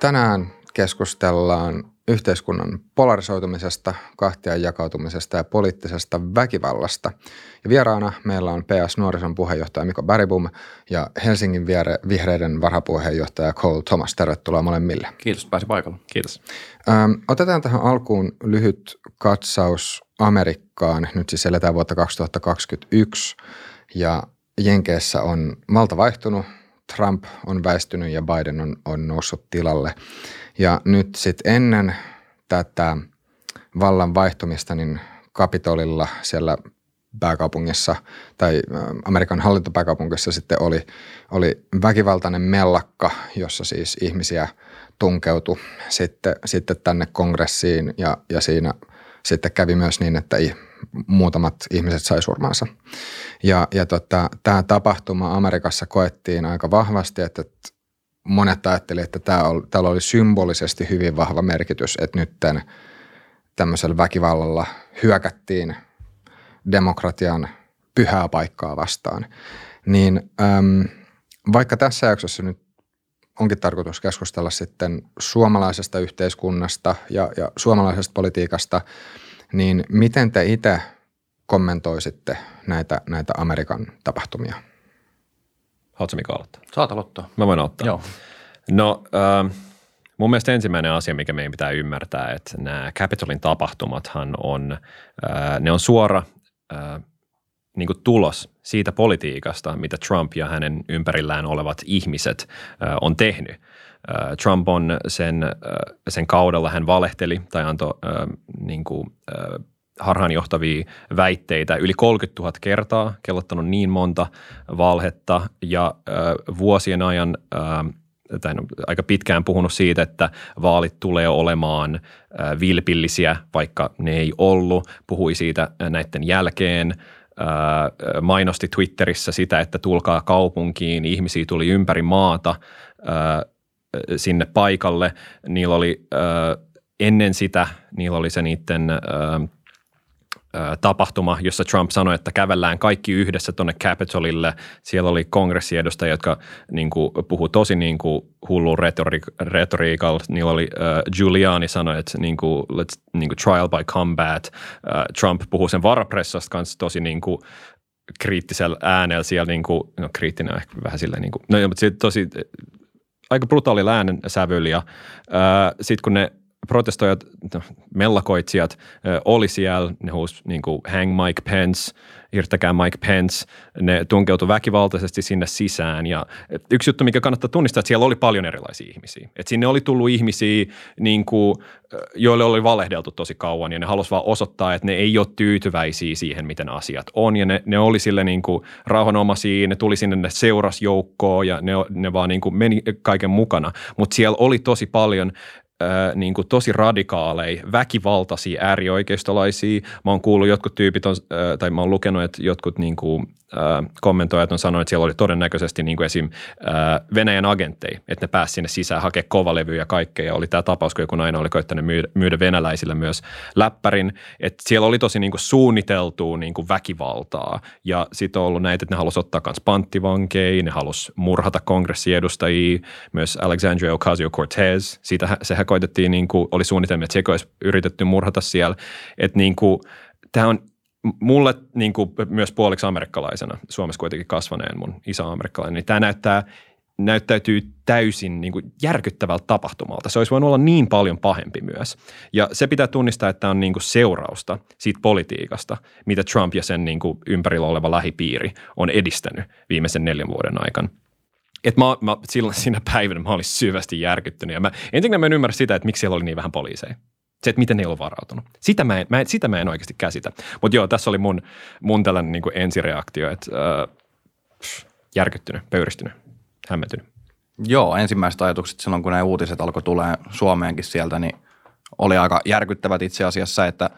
Tänään keskustellaan yhteiskunnan polarisoitumisesta, kahtia jakautumisesta ja poliittisesta väkivallasta. Ja vieraana meillä on PS Nuorison puheenjohtaja Miko Bäribum ja Helsingin vihreiden varapuheenjohtaja Cole Thomas. Tervetuloa molemmille. Kiitos, pääsi paikalla. Kiitos. Ähm, otetaan tähän alkuun lyhyt katsaus Amerikkaan. Nyt siis eletään vuotta 2021 ja Jenkeissä on valta vaihtunut. Trump on väistynyt ja Biden on, on noussut tilalle. Ja nyt sitten ennen tätä vallan vaihtumista, niin Kapitolilla siellä pääkaupungissa tai Amerikan hallintopääkaupungissa sitten oli, oli väkivaltainen mellakka, jossa siis ihmisiä tunkeutui sitten, sitten tänne kongressiin ja, ja siinä sitten kävi myös niin, että muutamat ihmiset sai surmansa. Ja, ja tota, tämä tapahtuma Amerikassa koettiin aika vahvasti, että monet ajattelivat, että tämä oli, täällä oli symbolisesti hyvin vahva merkitys, että nyt tämmöisellä väkivallalla hyökättiin demokratian pyhää paikkaa vastaan. Niin äm, vaikka tässä jaksossa nyt onkin tarkoitus keskustella sitten suomalaisesta yhteiskunnasta ja, ja suomalaisesta politiikasta, niin miten te itse kommentoisitte näitä, näitä Amerikan tapahtumia? Haluatko Mika aloittaa? Saat aloittaa. Mä voin aloittaa. Joo. No äh, mun mielestä ensimmäinen asia, mikä meidän pitää ymmärtää, että nämä Capitolin tapahtumathan on, äh, ne on suora äh, niin kuin tulos siitä politiikasta, mitä Trump ja hänen ympärillään olevat ihmiset äh, on tehnyt. Äh, Trump on sen, äh, sen kaudella, hän valehteli tai antoi äh, niin kuin, harhaanjohtavia väitteitä yli 30 000 kertaa, kellottanut niin monta valhetta ja vuosien ajan tai no, aika pitkään puhunut siitä, että vaalit tulee olemaan vilpillisiä, vaikka ne ei ollut. Puhui siitä näiden jälkeen mainosti Twitterissä sitä, että tulkaa kaupunkiin, ihmisiä tuli ympäri maata sinne paikalle. Niillä oli ennen sitä, niillä oli se niiden tapahtuma, jossa Trump sanoi, että kävellään kaikki yhdessä tuonne Capitolille. Siellä oli kongressiedustajia, jotka niin kuin, puhu tosi niin kuin, hullu retori- retoriikalla. Niillä oli uh, Giuliani sanoi, että niin kuin, let's, niin kuin, trial by combat. Uh, Trump puhuu sen varapressasta kanssa tosi niin kuin, kriittisellä äänellä siellä, niin kuin, no kriittinen ehkä vähän silleen, niin kuin, no mutta tosi aika brutaali äänen sävyllä ja uh, sitten kun ne protestoijat, no, mellakoitsijat oli siellä, ne huusi niin hang Mike Pence, irtäkää Mike Pence, ne tunkeutui väkivaltaisesti sinne sisään. Ja yksi juttu, mikä kannattaa tunnistaa, että siellä oli paljon erilaisia ihmisiä. Että sinne oli tullut ihmisiä, niin kuin, joille oli valehdeltu tosi kauan ja ne halusivat vaan osoittaa, että ne ei ole tyytyväisiä siihen, miten asiat on. Ja ne, ne oli sille niin kuin rauhanomaisia, ne tuli sinne, ne ja ne, ne vaan niin kuin meni kaiken mukana, mutta siellä oli tosi paljon niin kuin tosi radikaaleja, väkivaltaisia äärioikeistolaisia. Mä oon kuullut jotkut tyypit, on, tai mä oon lukenut, että jotkut niin kuin, kommentoijat on sanonut, että siellä oli todennäköisesti niin kuin esim. Äh, Venäjän agentteja, että ne pääsi sinne sisään hakemaan kovalevyjä ja kaikkea. Ja oli tämä tapaus, kun joku nainen oli koittanut myydä, myydä venäläisille myös läppärin. Että siellä oli tosi niin kuin suunniteltua niin kuin väkivaltaa. Ja sitten on ollut näitä, että ne halusi ottaa myös panttivankeja, ne halusi murhata kongressiedustajia, myös Alexandria Ocasio-Cortez. Siitä sehän koitettiin, niin kuin, oli suunnitelmia, että sekä olisi yritetty murhata siellä. Että niin kuin, tämä on mulle niin kuin myös puoliksi amerikkalaisena, Suomessa kuitenkin kasvaneen mun isä on amerikkalainen, niin tämä näyttää, näyttäytyy täysin niin kuin järkyttävältä tapahtumalta. Se olisi voinut olla niin paljon pahempi myös. Ja se pitää tunnistaa, että tämä on niin kuin seurausta siitä politiikasta, mitä Trump ja sen niin kuin ympärillä oleva lähipiiri on edistänyt viimeisen neljän vuoden aikana. Et mä, mä, silloin siinä päivänä mä olin syvästi järkyttynyt ja mä, ensinnäkin mä en ymmärrä sitä, että miksi siellä oli niin vähän poliiseja. Se, että miten ne ei ole varautunut. Sitä mä en, mä sitä mä en oikeasti käsitä. Mutta joo, tässä oli mun, mun tällainen niin ensireaktio, että äh, järkyttynyt, pöyristynyt, hämmentynyt. Joo, ensimmäiset ajatukset silloin, kun nämä uutiset alkoi tulee Suomeenkin sieltä, niin oli aika järkyttävät itse asiassa, että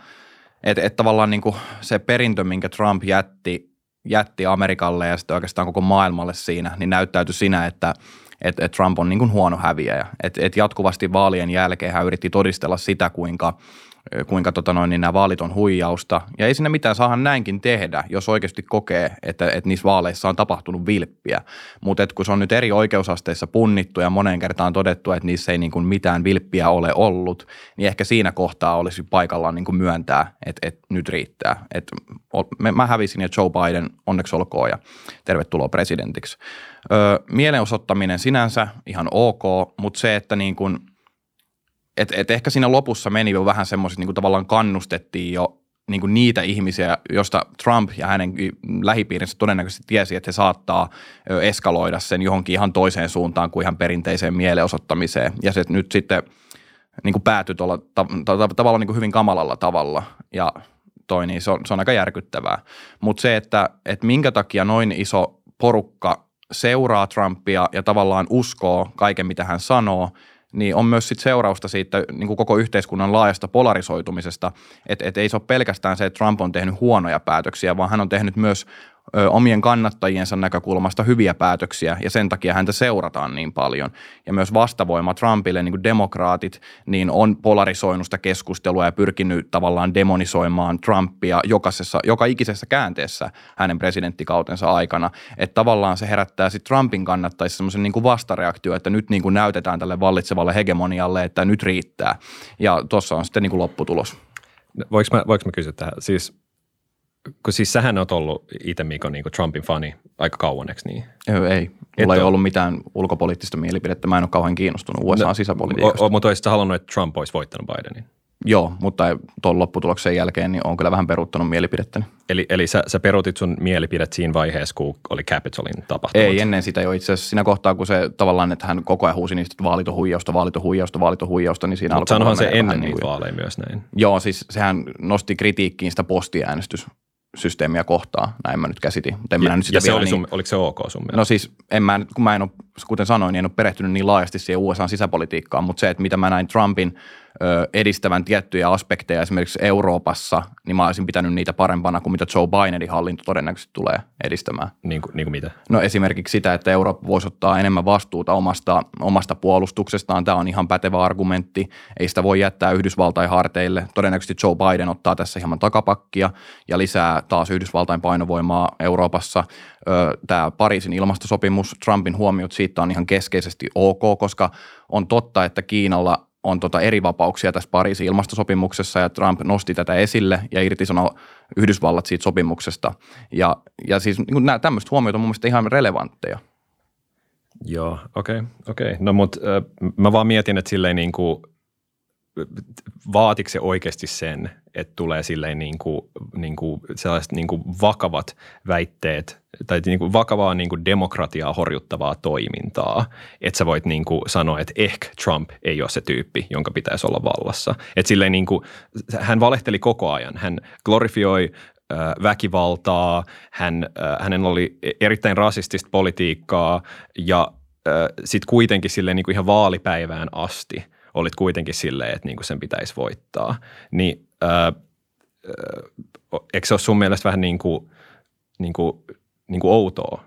et, et tavallaan niin kuin se perintö, minkä Trump jätti, jätti Amerikalle ja sitten oikeastaan koko maailmalle siinä, niin näyttäytyi siinä, että – että et Trump on niin kuin huono häviäjä. Että et jatkuvasti vaalien jälkeen hän yritti todistella sitä, kuinka kuinka tota noin, niin nämä vaalit on huijausta. Ja ei sinne mitään saahan näinkin tehdä, jos oikeasti kokee, että, että niissä vaaleissa on tapahtunut vilppiä. Mutta kun se on nyt eri oikeusasteissa punnittu ja moneen kertaan todettu, että niissä ei niin kuin mitään vilppiä ole ollut, niin ehkä siinä kohtaa olisi paikallaan niin kuin myöntää, että, että nyt riittää. Että mä hävisin ja Joe Biden, onneksi olkoon ja tervetuloa presidentiksi. Öö, mielenosoittaminen sinänsä ihan ok, mutta se, että niin kuin – et, et ehkä siinä lopussa meni jo vähän semmoiset, niin kuin tavallaan kannustettiin jo niin kuin niitä ihmisiä, joista Trump ja hänen lähipiirinsä todennäköisesti tiesi, että he saattaa eskaloida sen johonkin ihan toiseen suuntaan kuin ihan perinteiseen mielenosoittamiseen. Ja se nyt sitten niin kuin päätyi tuolla ta- ta- tavallaan niin kuin hyvin kamalalla tavalla ja toi, niin se on, se on aika järkyttävää. Mutta se, että, että minkä takia noin iso porukka seuraa Trumpia ja tavallaan uskoo kaiken, mitä hän sanoo – niin on myös sit seurausta siitä niin kuin koko yhteiskunnan laajasta polarisoitumisesta, että et ei se ole pelkästään se, että Trump on tehnyt huonoja päätöksiä, vaan hän on tehnyt myös ö, omien kannattajiensa näkökulmasta hyviä päätöksiä ja sen takia häntä seurataan niin paljon. Ja myös vastavoima Trumpille, niin kuin demokraatit, niin on polarisoinut sitä keskustelua ja pyrkinyt tavallaan demonisoimaan Trumpia jokaisessa, joka ikisessä käänteessä hänen presidenttikautensa aikana. Että tavallaan se herättää sitten Trumpin kannattajissa semmoisen niin vastareaktio, että nyt niin kuin näytetään tälle vallitsevalle hegemonialle, että nyt riittää. Ja tuossa on sitten niin kuin lopputulos. Voinko mä, voinko mä kysyä tähän? Siis kun siis sähän on ollut itse Mikko niin kuin Trumpin fani aika kauan, eikö niin? Ei, mulla Et ei ole. ollut mitään ulkopoliittista mielipidettä. Mä en ole kauhean kiinnostunut USA no, sisäpolitiikasta. Mutta olisit halunnut, että Trump olisi voittanut Bidenin? Joo, mutta tuon lopputuloksen jälkeen niin on kyllä vähän peruuttanut mielipidettäni. Eli, eli sä, sä peruutit sun mielipidet siinä vaiheessa, kun oli Capitolin tapahtuma? Ei, ennen sitä jo itse asiassa siinä kohtaa, kun se tavallaan, että hän koko ajan huusi niistä, että vaalit on huijausta, vaalit on huijausta, vaalit on huijausta, niin siinä Mutta sanohan se ennen niitä niin vaaleja myös näin. Joo, siis sehän nosti kritiikkiin sitä postiäänestys systeemiä kohtaa, näin mä nyt käsitin. Mutta en ja, nyt sitä ja se oli niin, sun, oliko se ok sun mielestä? No siis, en mä, kun mä en ole, kuten sanoin, niin en ole perehtynyt niin laajasti siihen USA sisäpolitiikkaan, mutta se, että mitä mä näin Trumpin edistävän tiettyjä aspekteja esimerkiksi Euroopassa, niin mä olisin pitänyt niitä parempana kuin mitä Joe Bidenin hallinto todennäköisesti tulee edistämään. Niin kuin, niin kuin mitä? No esimerkiksi sitä, että Eurooppa voisi ottaa enemmän vastuuta omasta, omasta puolustuksestaan. Tämä on ihan pätevä argumentti. Ei sitä voi jättää Yhdysvaltain harteille. Todennäköisesti Joe Biden ottaa tässä hieman takapakkia ja lisää taas Yhdysvaltain painovoimaa Euroopassa. Tämä Pariisin ilmastosopimus, Trumpin huomiot siitä on ihan keskeisesti ok, koska on totta, että Kiinalla on tota eri vapauksia tässä Pariisin ilmastosopimuksessa ja Trump nosti tätä esille ja irtisanoi Yhdysvallat siitä sopimuksesta. Ja, ja siis niin nämä tämmöiset huomiot on mun mielestä ihan relevantteja. Joo, okei, okay, okei. Okay. No mutta äh, mä vaan mietin, että silleen niin kuin, vaatiko se oikeasti sen, että tulee silleen niin kuin, niin kuin sellaiset niin kuin vakavat väitteet tai niin kuin vakavaa niin kuin demokratiaa horjuttavaa toimintaa, että sä voit niin kuin sanoa, että ehkä Trump ei ole se tyyppi, jonka pitäisi olla vallassa. Että silleen niin kuin, hän valehteli koko ajan, hän glorifioi väkivaltaa, hän, hänen oli erittäin rasistista politiikkaa. Ja sitten kuitenkin silleen niin kuin ihan vaalipäivään asti olit kuitenkin silleen, että niin kuin sen pitäisi voittaa. Niin ää, eikö se ole sun mielestä vähän niin kuin, niin kuin niin kuin outoa.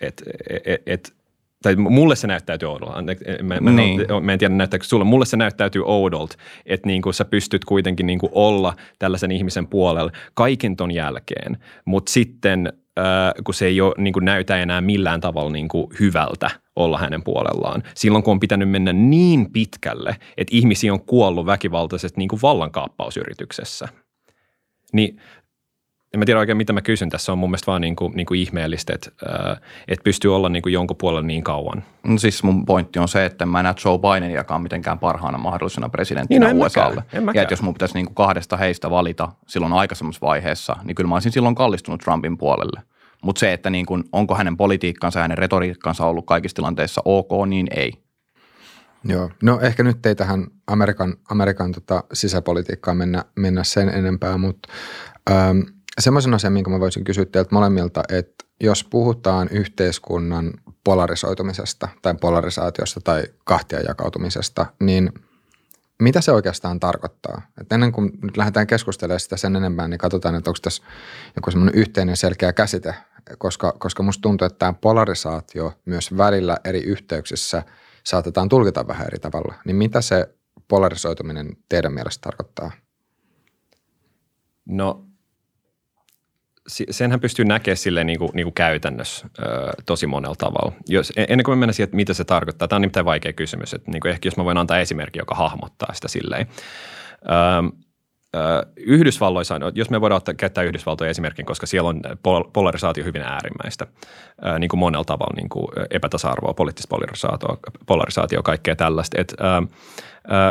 Et, et, et, tai mulle se näyttäytyy oudolta. Mä, mä, niin. mä en tiedä näyttääkö sulle. Mulle se näyttäytyy oudolta, että niin kuin sä pystyt kuitenkin niin kuin olla tällaisen ihmisen puolella kaiken ton jälkeen, mutta sitten kun se ei ole, niin kuin näytä enää millään tavalla niin kuin hyvältä olla hänen puolellaan. Silloin kun on pitänyt mennä niin pitkälle, että ihmisiä on kuollut väkivaltaisesti niin kuin vallankaappausyrityksessä. Niin en mä tiedä oikein, mitä mä kysyn. Tässä on mun mielestä vaan niin kuin, niin kuin ihmeellistä, että, että pystyy olla niin kuin jonkun puolella niin kauan. No siis mun pointti on se, että mä en näe Joe Bideniakaan mitenkään parhaana mahdollisena presidenttinä niin, no, USAlle. Ja että jos mun pitäisi niin kuin kahdesta heistä valita silloin aikaisemmassa vaiheessa, niin kyllä mä olisin silloin kallistunut Trumpin puolelle. Mutta se, että niin kuin, onko hänen politiikkansa ja hänen retoriikkansa ollut kaikissa tilanteissa ok, niin ei. Joo, no ehkä nyt ei tähän Amerikan, Amerikan tota sisäpolitiikkaan mennä, mennä sen enempää, mutta ähm, – semmoisen asian, minkä mä voisin kysyä teiltä molemmilta, että jos puhutaan yhteiskunnan polarisoitumisesta tai polarisaatiosta tai kahtia jakautumisesta, niin mitä se oikeastaan tarkoittaa? Et ennen kuin nyt lähdetään keskustelemaan sitä sen enempää, niin katsotaan, että onko tässä joku semmoinen yhteinen selkeä käsite, koska, koska musta tuntuu, että tämä polarisaatio myös välillä eri yhteyksissä saatetaan tulkita vähän eri tavalla. Niin mitä se polarisoituminen teidän mielestä tarkoittaa? No senhän pystyy näkemään sille niin kuin, niin kuin käytännössä ö, tosi monella tavalla. Jos, e-, ennen kuin me mennään siihen, että mitä se tarkoittaa, tämä on nimittäin vaikea kysymys. Että, niin kuin ehkä jos mä voin antaa esimerkki, joka hahmottaa sitä silleen. Ö, Yhdysvalloissa, jos me voidaan ottaa, käyttää Yhdysvaltoja esimerkin, koska siellä on polarisaatio hyvin äärimmäistä, niin kuin monella tavalla niin kuin epätasa-arvoa, poliittista polarisaatio, polarisaatio kaikkea tällaista. Et, ä, ä,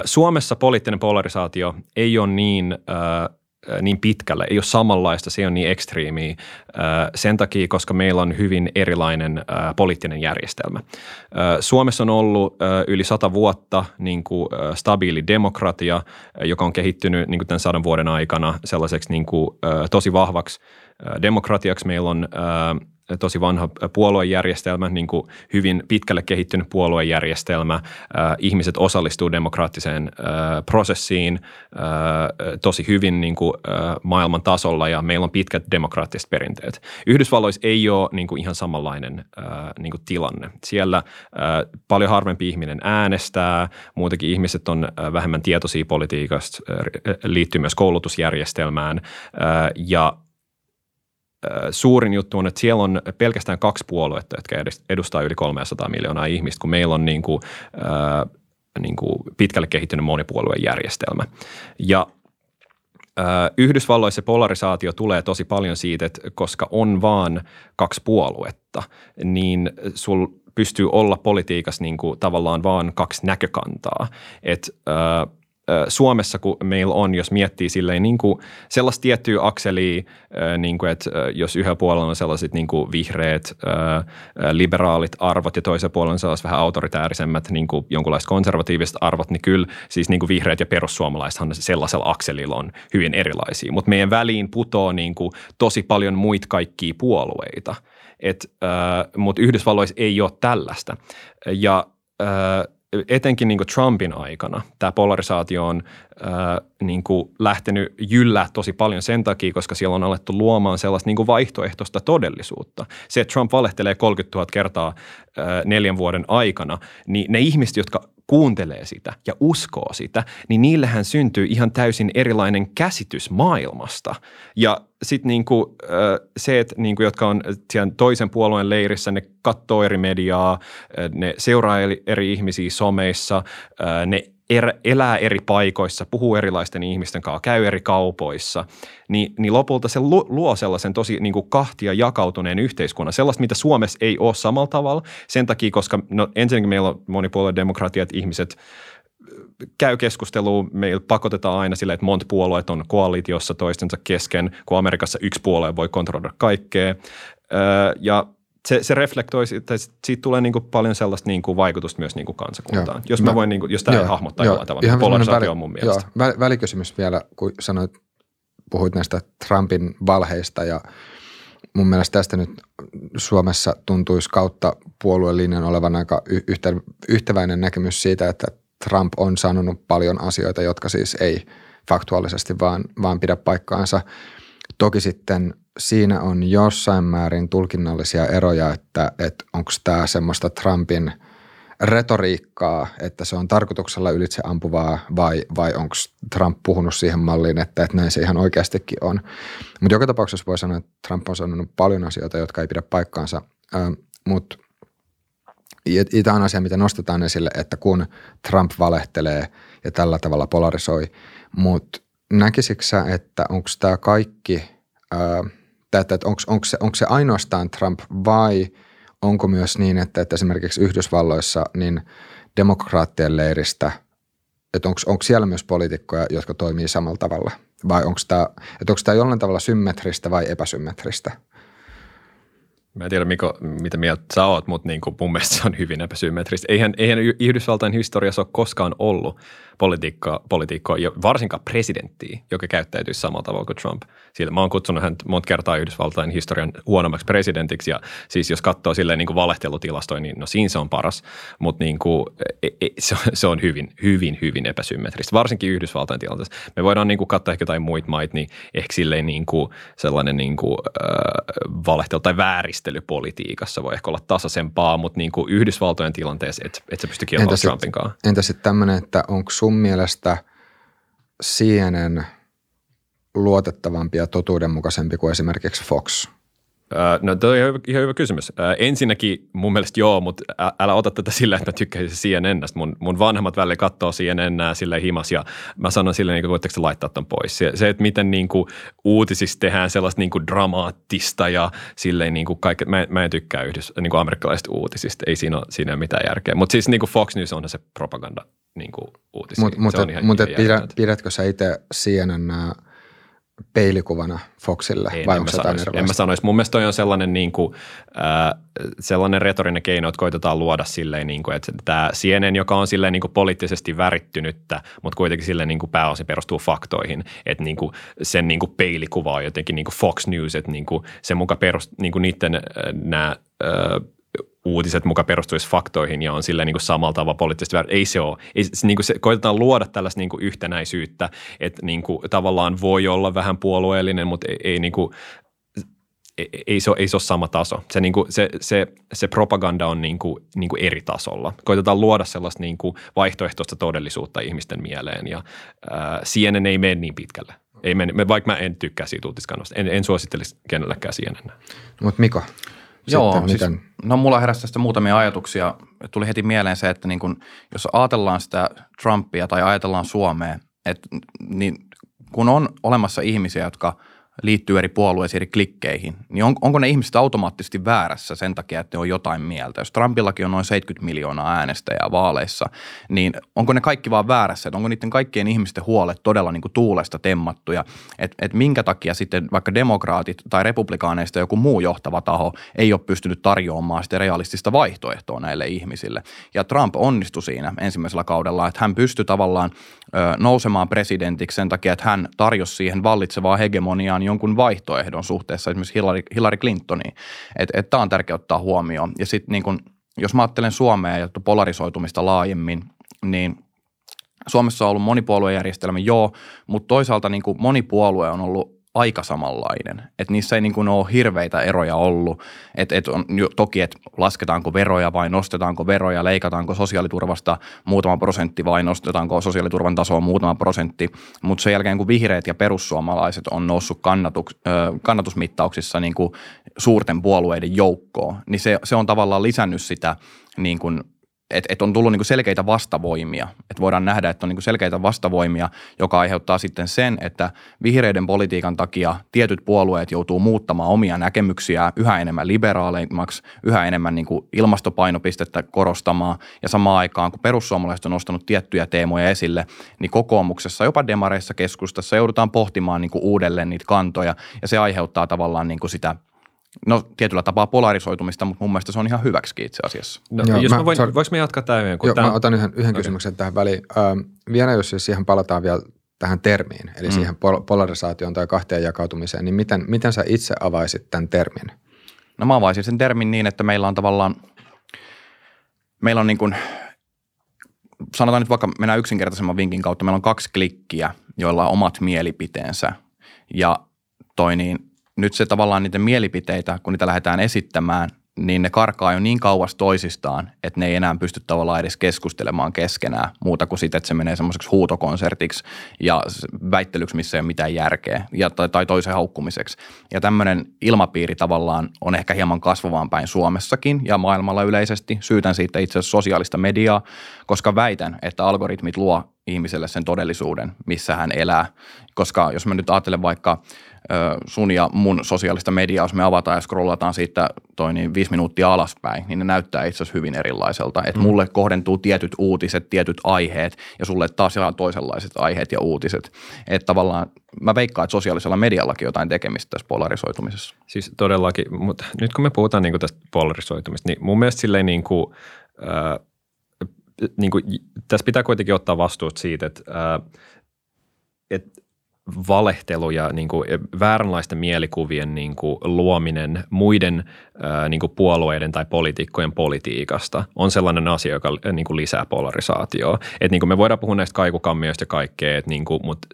Suomessa poliittinen polarisaatio ei ole niin ä, niin pitkälle, ei ole samanlaista, se on niin ekstriimiä sen takia, koska meillä on hyvin erilainen poliittinen järjestelmä. Suomessa on ollut yli sata vuotta niin kuin stabiili demokratia, joka on kehittynyt niin kuin tämän sadan vuoden aikana sellaiseksi niin kuin, tosi vahvaksi demokratiaksi. Meillä on tosi vanha puoluejärjestelmä, niin kuin hyvin pitkälle kehittynyt puoluejärjestelmä. Äh, ihmiset osallistuu demokraattiseen äh, prosessiin äh, tosi hyvin niin kuin, maailman tasolla ja meillä on pitkät demokraattiset perinteet. Yhdysvalloissa ei ole niin kuin ihan samanlainen niin kuin tilanne. Siellä paljon harvempi ihminen äänestää, muutenkin ihmiset on vähemmän tietoisia politiikasta, liittyy myös koulutusjärjestelmään ja suurin juttu on, että siellä on pelkästään kaksi puoluetta, jotka edustaa yli 300 miljoonaa ihmistä, kun meillä on niin kuin, äh, niin kuin pitkälle kehittynyt monipuoluejärjestelmä. Ja Yhdysvalloissa polarisaatio tulee tosi paljon siitä, että koska on vaan kaksi puoluetta, niin sul pystyy olla politiikassa niin kuin tavallaan vaan kaksi näkökantaa. Et, äh, Suomessa, kun meillä on, jos miettii silleen niin kuin sellaista tiettyä akselia, niin kuin, että jos yhä puolella on sellaiset niin kuin vihreät, liberaalit arvot ja toisella puolella on sellaiset vähän autoritäärisemmät, niin kuin jonkunlaiset konservatiiviset arvot, niin kyllä siis niin kuin vihreät ja perussuomalaisethan sellaisella akselilla on hyvin erilaisia. Mutta meidän väliin putoo niin kuin tosi paljon muita kaikkia puolueita. Mutta Yhdysvalloissa ei ole tällaista. Ja etenkin niin Trumpin aikana tämä polarisaatio on ää, niin lähtenyt jyllää tosi paljon sen takia, koska siellä on alettu luomaan sellaista niin vaihtoehtoista todellisuutta. Se, että Trump valehtelee 30 000 kertaa ää, neljän vuoden aikana, niin ne ihmiset, jotka kuuntelee sitä ja uskoo sitä, niin niillähän syntyy ihan täysin erilainen käsitys maailmasta. Ja sitten niinku, se, että niinku, jotka on toisen puolueen leirissä, ne katsoo eri mediaa, ne seuraa eri ihmisiä someissa, ne er, elää eri paikoissa, puhuu erilaisten ihmisten kanssa, käy eri kaupoissa, niin, niin lopulta se luo sellaisen tosi niin kuin kahtia jakautuneen yhteiskunnan, sellaista, mitä Suomessa ei ole samalla tavalla, sen takia, koska no, ensinnäkin meillä on monipuolueen demokratiat, ihmiset käy keskustelua, meillä pakotetaan aina sille, että monta puolueet on koalitiossa toistensa kesken, kun Amerikassa yksi puolue voi kontrolloida kaikkea. Ja se, se reflektoi, että siitä tulee niin kuin paljon sellaista niin kuin vaikutusta myös niin kuin kansakuntaan. Joo. Jos mä, mä voin, niin kuin, jos tämä joo, hahmottaa jollain tavalla, niin polarisaatio väli, on mun mielestä. Joo, välikysymys vielä, kun sanoit, puhuit näistä Trumpin valheista ja mun mielestä tästä nyt Suomessa tuntuisi kautta puoluelinjan olevan aika yhtä, yhtäväinen näkemys siitä, että Trump on sanonut paljon asioita, jotka siis ei faktuaalisesti vaan, vaan pidä paikkaansa. Toki sitten – siinä on jossain määrin tulkinnallisia eroja, että, että onko tämä semmoista Trumpin retoriikkaa, että se on tarkoituksella ylitse ampuvaa vai, vai onko Trump puhunut siihen malliin, että, että näin se ihan oikeastikin on. Mutta joka tapauksessa voi sanoa, että Trump on sanonut paljon asioita, jotka ei pidä paikkaansa, mutta tämä on asia, mitä nostetaan esille, että kun Trump valehtelee ja tällä tavalla polarisoi, mutta näkisikö että onko tämä kaikki – että, että onko, onko, se, onko se ainoastaan Trump vai onko myös niin, että, että esimerkiksi Yhdysvalloissa niin demokraattien leiristä, että onko, onko siellä myös poliitikkoja, jotka toimii samalla tavalla vai onko tämä, että onko tämä jollain tavalla symmetristä vai epäsymmetristä? Mä en tiedä, Miko, mitä mieltä sä oot, mutta niin kuin mun mielestä se on hyvin epäsymmetristä. Eihän, eihän Yhdysvaltain historiassa ole koskaan ollut politiikkaa, politiikkaa ja varsinkaan presidenttiä, joka käyttäytyisi samalla tavalla kuin Trump. Sillä mä oon kutsunut hän monta kertaa Yhdysvaltain historian huonommaksi presidentiksi ja siis jos katsoo silleen niin kuin valehtelutilastoja, niin no siinä se on paras, mutta niin kuin, e, e, se, on, se hyvin, hyvin, hyvin epäsymmetristä, varsinkin Yhdysvaltain tilanteessa. Me voidaan niin kuin katsoa ehkä jotain muita maita, niin ehkä silleen niin kuin sellainen niin kuin, äh, valehtelu tai vääristelypolitiikassa voi ehkä olla tasaisempaa, mutta niin kuin Yhdysvaltojen tilanteessa et, et sä pysty kilpailemaan Trumpin kanssa. Entä sitten tämmöinen, että onko sun mielestä CNN luotettavampi ja totuudenmukaisempi kuin esimerkiksi Fox? No toi on ihan hyvä, ihan hyvä kysymys. Ensinnäkin mun mielestä joo, mutta älä ota tätä sillä, että mä tykkäisin CNNstä. Mun, mun vanhemmat välillä katsoo CNNää sille himas ja mä sanon sille, niin voitteko te laittaa ton pois. Se, että miten niin kuin, uutisista tehdään sellaista niin kuin, dramaattista ja silleen niin kuin kaikki, mä, mä en tykkää yhdys, niin kuin amerikkalaisista uutisista. Ei siinä ole, siinä ole mitään järkeä. Mutta siis niin kuin Fox News on se propaganda niin kuin uutisia. Mutta mut, mut, pidät, pidätkö sä itse CNN peilikuvana Foxille Ei, vai onko se jotain En mä sanoisi. Mun mielestä toi on sellainen, niin kuin, äh, sellainen retorinen keino, että koitetaan luoda silleen, niin kuin, että tämä CNN, joka on silleen niin kuin poliittisesti värittynyttä, mutta kuitenkin silleen niin kuin pääosin perustuu faktoihin, että niin kuin sen niin kuin peilikuva on jotenkin niin kuin Fox News, että niin kuin se muka perustuu niin kuin niiden äh, nämä äh, uutiset muka perustuisi faktoihin ja on silleen niin kuin samalla tavalla poliittisesti väärin. Ei se ole. Ei, niin kuin se, koitetaan luoda tällaista niin kuin yhtenäisyyttä, että niin kuin, tavallaan voi olla vähän puolueellinen, mutta ei, ei niin kuin, ei, ei, se ole, ei se ole sama taso. Se, niin kuin, se, se, se propaganda on niin kuin, niin kuin eri tasolla. Koitetaan luoda sellaista niin kuin vaihtoehtoista todellisuutta ihmisten mieleen ja äh, CNN ei mene niin pitkälle. Ei mene, vaikka mä en tykkää siitä uutiskannasta. En, en suosittelisi kenellekään CNN. Mutta Miko, Joo, Sitten, siis, miten? no mulla heräsi tästä muutamia ajatuksia. Tuli heti mieleen se, että niin kun, jos ajatellaan sitä Trumpia tai ajatellaan Suomea, että, niin kun on olemassa ihmisiä, jotka – liittyy eri puolueisiin, eri klikkeihin, niin on, onko ne ihmiset automaattisesti väärässä sen takia, että ne on jotain mieltä? Jos Trumpillakin on noin 70 miljoonaa äänestäjää vaaleissa, niin onko ne kaikki vaan väärässä? Että onko niiden kaikkien ihmisten huolet todella niin kuin tuulesta temmattuja? Että et minkä takia sitten vaikka demokraatit tai republikaaneista joku muu johtava taho ei ole pystynyt tarjoamaan sitä realistista vaihtoehtoa näille ihmisille? Ja Trump onnistui siinä ensimmäisellä kaudella, että hän pystyi tavallaan nousemaan presidentiksi sen takia, että hän tarjosi siihen vallitsevaa hegemoniaan jonkun vaihtoehdon suhteessa esimerkiksi Hillary, Hillary Clintoniin. Että et tämä on tärkeää ottaa huomioon. Ja sitten niin kun, jos mä ajattelen Suomea ja polarisoitumista laajemmin, niin Suomessa on ollut monipuoluejärjestelmä, joo, mutta toisaalta niin kuin moni puolue on ollut aika samanlainen. Että niissä ei niin kuin ole hirveitä eroja ollut. Että et on, toki, että lasketaanko veroja vai nostetaanko veroja, leikataanko sosiaaliturvasta muutama prosentti vai nostetaanko sosiaaliturvan tasoa muutama prosentti. Mutta sen jälkeen, kun vihreät ja perussuomalaiset on noussut kannatuks, kannatusmittauksissa niin kuin suurten puolueiden joukkoon, niin se, se on tavallaan lisännyt sitä niin kuin että et on tullut niinku selkeitä vastavoimia. Että voidaan nähdä, että on niinku selkeitä vastavoimia, joka aiheuttaa sitten sen, että vihreiden politiikan takia tietyt puolueet joutuu muuttamaan omia näkemyksiä yhä enemmän liberaaleimmaksi, yhä enemmän niinku ilmastopainopistettä korostamaan. Ja samaan aikaan, kun perussuomalaiset on nostanut tiettyjä teemoja esille, niin kokoomuksessa, jopa demareissa keskustassa joudutaan pohtimaan niinku uudelleen niitä kantoja. Ja se aiheuttaa tavallaan niinku sitä No tietyllä tapaa polarisoitumista, mutta mun mielestä se on ihan hyväksi itse asiassa. No, Joo, jos mä, mä voin, sorry. voiko me jatkaa tämän? Kun Joo, tämän... mä otan yhden, yhden okay. kysymyksen tähän väliin. Ähm, vielä jos siis siihen palataan vielä tähän termiin, eli mm. siihen pol- polarisaatioon tai kahteen jakautumiseen, niin miten, miten sä itse avaisit tämän termin? No mä avaisin sen termin niin, että meillä on tavallaan, meillä on niin kuin, sanotaan nyt vaikka mennään yksinkertaisemman vinkin kautta, meillä on kaksi klikkiä, joilla on omat mielipiteensä ja toi niin – nyt se tavallaan niiden mielipiteitä, kun niitä lähdetään esittämään, niin ne karkaa jo niin kauas toisistaan, että ne ei enää pysty tavallaan edes keskustelemaan keskenään muuta kuin sitten, että se menee semmoiseksi huutokonsertiksi ja väittelyksi, missä ei ole mitään järkeä ja, tai, tai toisen haukkumiseksi. Ja tämmöinen ilmapiiri tavallaan on ehkä hieman kasvavaan päin Suomessakin ja maailmalla yleisesti. Syytän siitä itse asiassa sosiaalista mediaa, koska väitän, että algoritmit luo ihmiselle sen todellisuuden, missä hän elää. Koska jos mä nyt ajattelen vaikka sun ja mun sosiaalista mediaa, jos me avataan ja scrollataan siitä toi niin viisi minuuttia alaspäin, niin ne näyttää itse asiassa hyvin erilaiselta. Että mm. mulle kohdentuu tietyt uutiset, tietyt aiheet ja sulle taas ihan toisenlaiset aiheet ja uutiset. Että tavallaan mä veikkaan, että sosiaalisella mediallakin jotain tekemistä tässä polarisoitumisessa. Siis todellakin, mutta nyt kun me puhutaan niin tästä polarisoitumista, niin mun mielestä silleen niin kuin, äh, niin kuin, tässä pitää kuitenkin ottaa vastuut siitä, että, äh, että valehtelu ja niin kuin vääränlaisten mielikuvien niin kuin luominen muiden ää, niin kuin puolueiden tai poliitikkojen politiikasta on sellainen asia, joka niin kuin lisää polarisaatioa. Et niin kuin me voidaan puhua näistä kaikukammioista ja kaikkea, niin kuin, mutta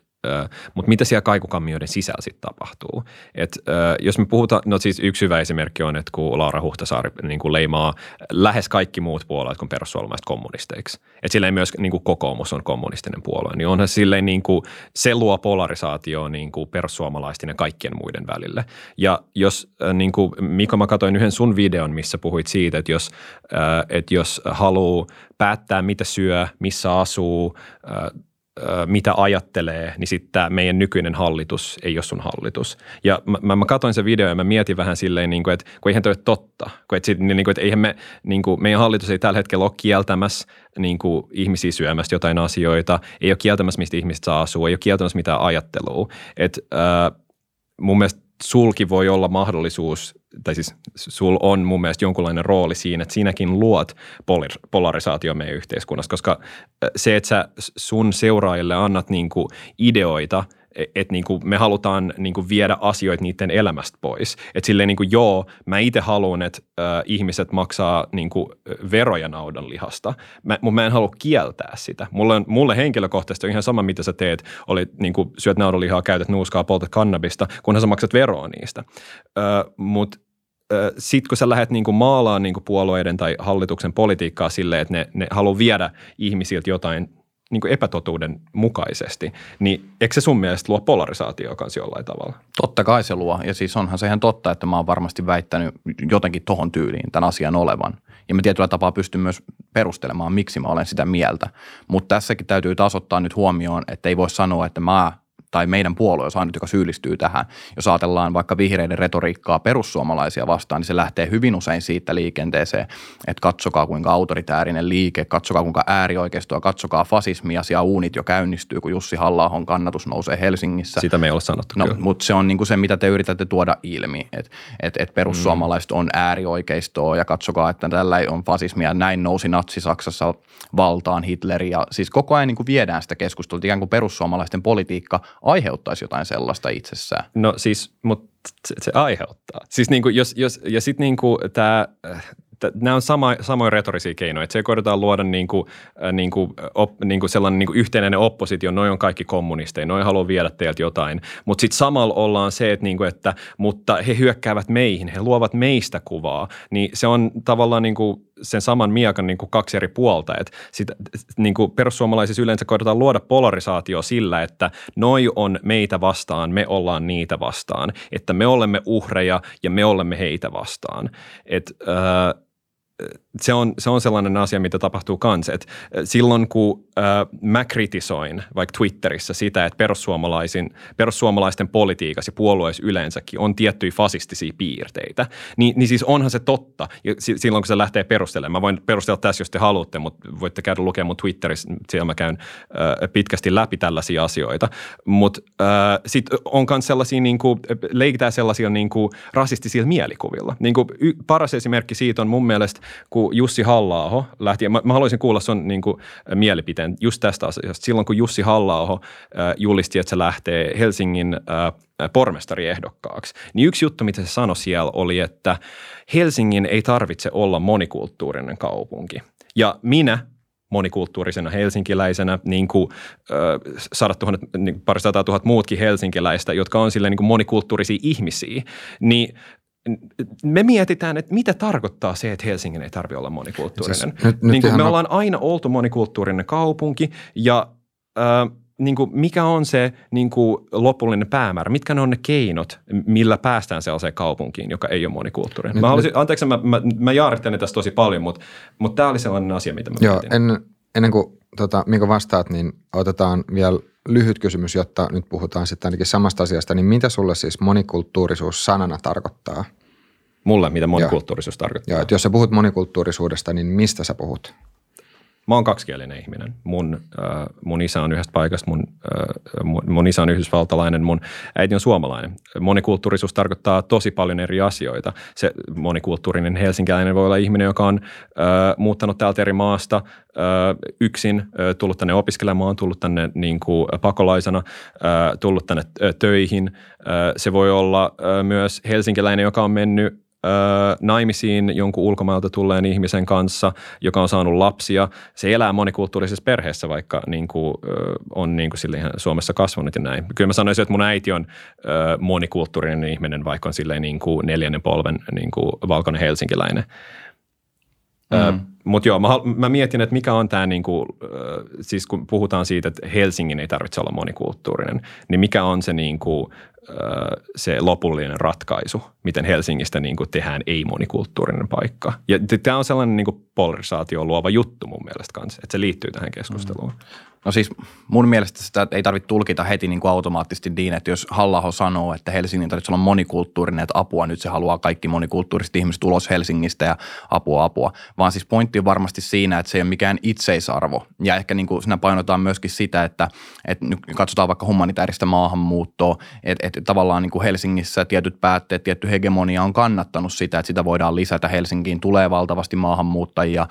mutta mitä siellä kaikukammioiden sisällä sitten tapahtuu? Et, jos me puhutaan, no siis yksi hyvä esimerkki on, että kun Laura Huhtasaari niin kuin leimaa lähes kaikki muut puolueet kuin perussuomalaiset kommunisteiksi, että silleen myös niin kuin kokoomus on kommunistinen puolue, niin onhan silleen niin kuin, se luo polarisaatio niin kuin perussuomalaisten ja kaikkien muiden välille. Ja jos, niin kuin Mika, mä katsoin yhden sun videon, missä puhuit siitä, että jos, että jos haluaa päättää, mitä syö, missä asuu, mitä ajattelee, niin sitten tämä meidän nykyinen hallitus ei ole sun hallitus. Ja mä, mä, katsoin sen video ja mä mietin vähän silleen, niin kuin, että kun eihän toi ole totta. Kun, et niin kuin, että eihän me, niin kuin, meidän hallitus ei tällä hetkellä ole kieltämässä niin kuin, ihmisiä syömästä jotain asioita, ei ole kieltämässä, mistä ihmiset saa asua, ei ole kieltämässä mitään ajattelua. Et, äh, mun mielestä sulki voi olla mahdollisuus, tai siis sul on mun mielestä jonkunlainen rooli siinä, että sinäkin luot polarisaatio meidän yhteiskunnassa, koska se, että sä sun seuraajille annat niinku ideoita – että niin me halutaan niin kuin viedä asioita niiden elämästä pois. Että silleen niin kuin joo, mä itse haluan, että äh, ihmiset maksaa niin kuin veroja naudanlihasta, mä, mutta mä en halua kieltää sitä. Mulle, on, mulle henkilökohtaisesti on ihan sama, mitä sä teet, oli niin kuin syöt naudanlihaa, käytät nuuskaa, poltat kannabista, kunhan sä maksat veroa niistä. Äh, mutta sitten kun sä lähdet niin maalaan niin puolueiden tai hallituksen politiikkaa silleen, että ne, ne haluaa viedä ihmisiltä jotain niin kuin epätotuuden mukaisesti, niin eikö se sun mielestä luo polarisaatio kanssa jollain tavalla? Totta kai se luo. Ja siis onhan se ihan totta, että mä oon varmasti väittänyt jotenkin tohon tyyliin tämän asian olevan. Ja mä tietyllä tapaa pystyn myös perustelemaan, miksi mä olen sitä mieltä. Mutta tässäkin täytyy taas ottaa nyt huomioon, että ei voi sanoa, että mä tai meidän puolue on ainut, joka syyllistyy tähän. Jos ajatellaan vaikka vihreiden retoriikkaa perussuomalaisia vastaan, niin se lähtee hyvin usein siitä liikenteeseen, että katsokaa kuinka autoritäärinen liike, katsokaa kuinka äärioikeistoa, katsokaa fasismia, siellä uunit jo käynnistyy, kun Jussi halla kannatus nousee Helsingissä. Sitä me ei ole sanottu no, Mutta se on niinku se, mitä te yritätte tuoda ilmi, että et, et perussuomalaiset mm. on äärioikeistoa ja katsokaa, että tällä ei on fasismia. Näin nousi natsi-Saksassa valtaan Hitler ja siis koko ajan niinku viedään sitä keskustelua, ikään kuin perussuomalaisten politiikka aiheuttaisi jotain sellaista itsessään. No siis, mutta se, se aiheuttaa. Siis niin kuin jos, jos, ja sitten niin kuin tämä nämä on sama, samoja retorisia keinoja, että se koitetaan luoda niin kuin, äh, niin kuin, op, niin kuin sellainen niin kuin yhtenäinen oppositio, noin on kaikki kommunisteja, noin haluaa viedä teiltä jotain, mutta sitten samalla ollaan se, että, niin kuin, että mutta he hyökkäävät meihin, he luovat meistä kuvaa, niin se on tavallaan niin kuin sen saman miekan niin kuin kaksi eri puolta, että sit, niin kuin perussuomalaisissa yleensä koitetaan luoda polarisaatio sillä, että noi on meitä vastaan, me ollaan niitä vastaan, että me olemme uhreja ja me olemme heitä vastaan. Et, äh, se on, se on sellainen asia, mitä tapahtuu kanssa. Et silloin kun äh, mä kritisoin vaikka Twitterissä sitä, että perussuomalaisin, perussuomalaisten politiikassa ja puolueissa yleensäkin on tiettyjä fasistisia piirteitä, niin, niin siis onhan se totta. Ja silloin kun se lähtee perustelemaan, mä voin perustella tässä, jos te haluatte, mutta voitte käydä lukemaan mun Twitterissä, siellä mä käyn äh, pitkästi läpi tällaisia asioita. Mutta äh, sitten on myös sellaisia, niin kuin, leikitään sellaisia niin kuin rasistisilla mielikuvilla. Niin kuin, y, paras esimerkki siitä on mun mielestä, kun Jussi halla lähti, mä, mä haluaisin kuulla sun niin kuin, mielipiteen just tästä asiasta. Silloin kun Jussi halla äh, julisti, että se lähtee Helsingin äh, pormestariehdokkaaksi, niin yksi juttu, mitä se sanoi siellä oli, että Helsingin ei tarvitse olla monikulttuurinen kaupunki. Ja minä monikulttuurisena helsinkiläisenä, niin kuin äh, niin tuhat muutkin helsinkiläistä, jotka on silleen niin kuin monikulttuurisia ihmisiä, niin me mietitään, että mitä tarkoittaa se, että Helsingin ei tarvitse olla monikulttuurinen. Siis nyt, nyt niin kuin me ollaan aina oltu monikulttuurinen kaupunki ja äh, niin kuin mikä on se niin kuin lopullinen päämäärä? Mitkä ne on ne keinot, millä päästään sellaiseen kaupunkiin, joka ei ole monikulttuurinen? Nyt, mä haluaisin, anteeksi, mä, mä, mä jaarittelen tästä tosi paljon, mutta, mutta tämä oli sellainen asia, mitä mä Joo, mietin. En, ennen kuin tota, Mika vastaat, niin otetaan vielä lyhyt kysymys, jotta nyt puhutaan sitten ainakin samasta asiasta, niin mitä sulle siis monikulttuurisuus sanana tarkoittaa? Mulle, mitä monikulttuurisuus Joo. tarkoittaa? Joo, että jos sä puhut monikulttuurisuudesta, niin mistä sä puhut? Mä oon kaksikielinen ihminen. Mun, äh, mun isä on yhdestä paikasta, mun, äh, mun, mun isä on yhdysvaltalainen, mun äiti on suomalainen. Monikulttuurisuus tarkoittaa tosi paljon eri asioita. Se monikulttuurinen helsinkiläinen voi olla ihminen, joka on äh, muuttanut täältä eri maasta äh, yksin, äh, tullut tänne opiskelemaan, tullut tänne niin kuin pakolaisena, äh, tullut tänne äh, töihin. Äh, se voi olla äh, myös helsinkiläinen, joka on mennyt naimisiin jonkun ulkomailta tulleen ihmisen kanssa, joka on saanut lapsia. Se elää monikulttuurisessa perheessä, vaikka niin kuin, on niin kuin sille ihan Suomessa kasvanut ja näin. Kyllä mä sanoisin, että mun äiti on monikulttuurinen ihminen, vaikka on silleen niin kuin neljännen polven niin kuin valkoinen helsinkiläinen. Mm. Mutta joo, mä, mä mietin, että mikä on tämä, niinku, siis kun puhutaan siitä, että Helsingin ei tarvitse olla monikulttuurinen, niin mikä on se, niinku, se lopullinen ratkaisu, miten Helsingistä niinku tehdään ei-monikulttuurinen paikka. Ja tämä on sellainen niinku polarisaatio luova juttu mun mielestä kanssa, että se liittyy tähän keskusteluun. Mm. No siis mun mielestä sitä ei tarvitse tulkita heti niin kuin automaattisesti niin, että jos halla sanoo, että Helsingin tarvitsee olla monikulttuurinen, että apua nyt se haluaa kaikki monikulttuuriset ihmiset ulos Helsingistä ja apua apua, vaan siis pointti on varmasti siinä, että se ei ole mikään itseisarvo. Ja ehkä niin kuin siinä painotaan myöskin sitä, että, että nyt katsotaan vaikka humanitaarista maahanmuuttoa, että, että tavallaan niin kuin Helsingissä tietyt päätteet, tietty hegemonia on kannattanut sitä, että sitä voidaan lisätä Helsinkiin. Tulee valtavasti maahanmuuttajia,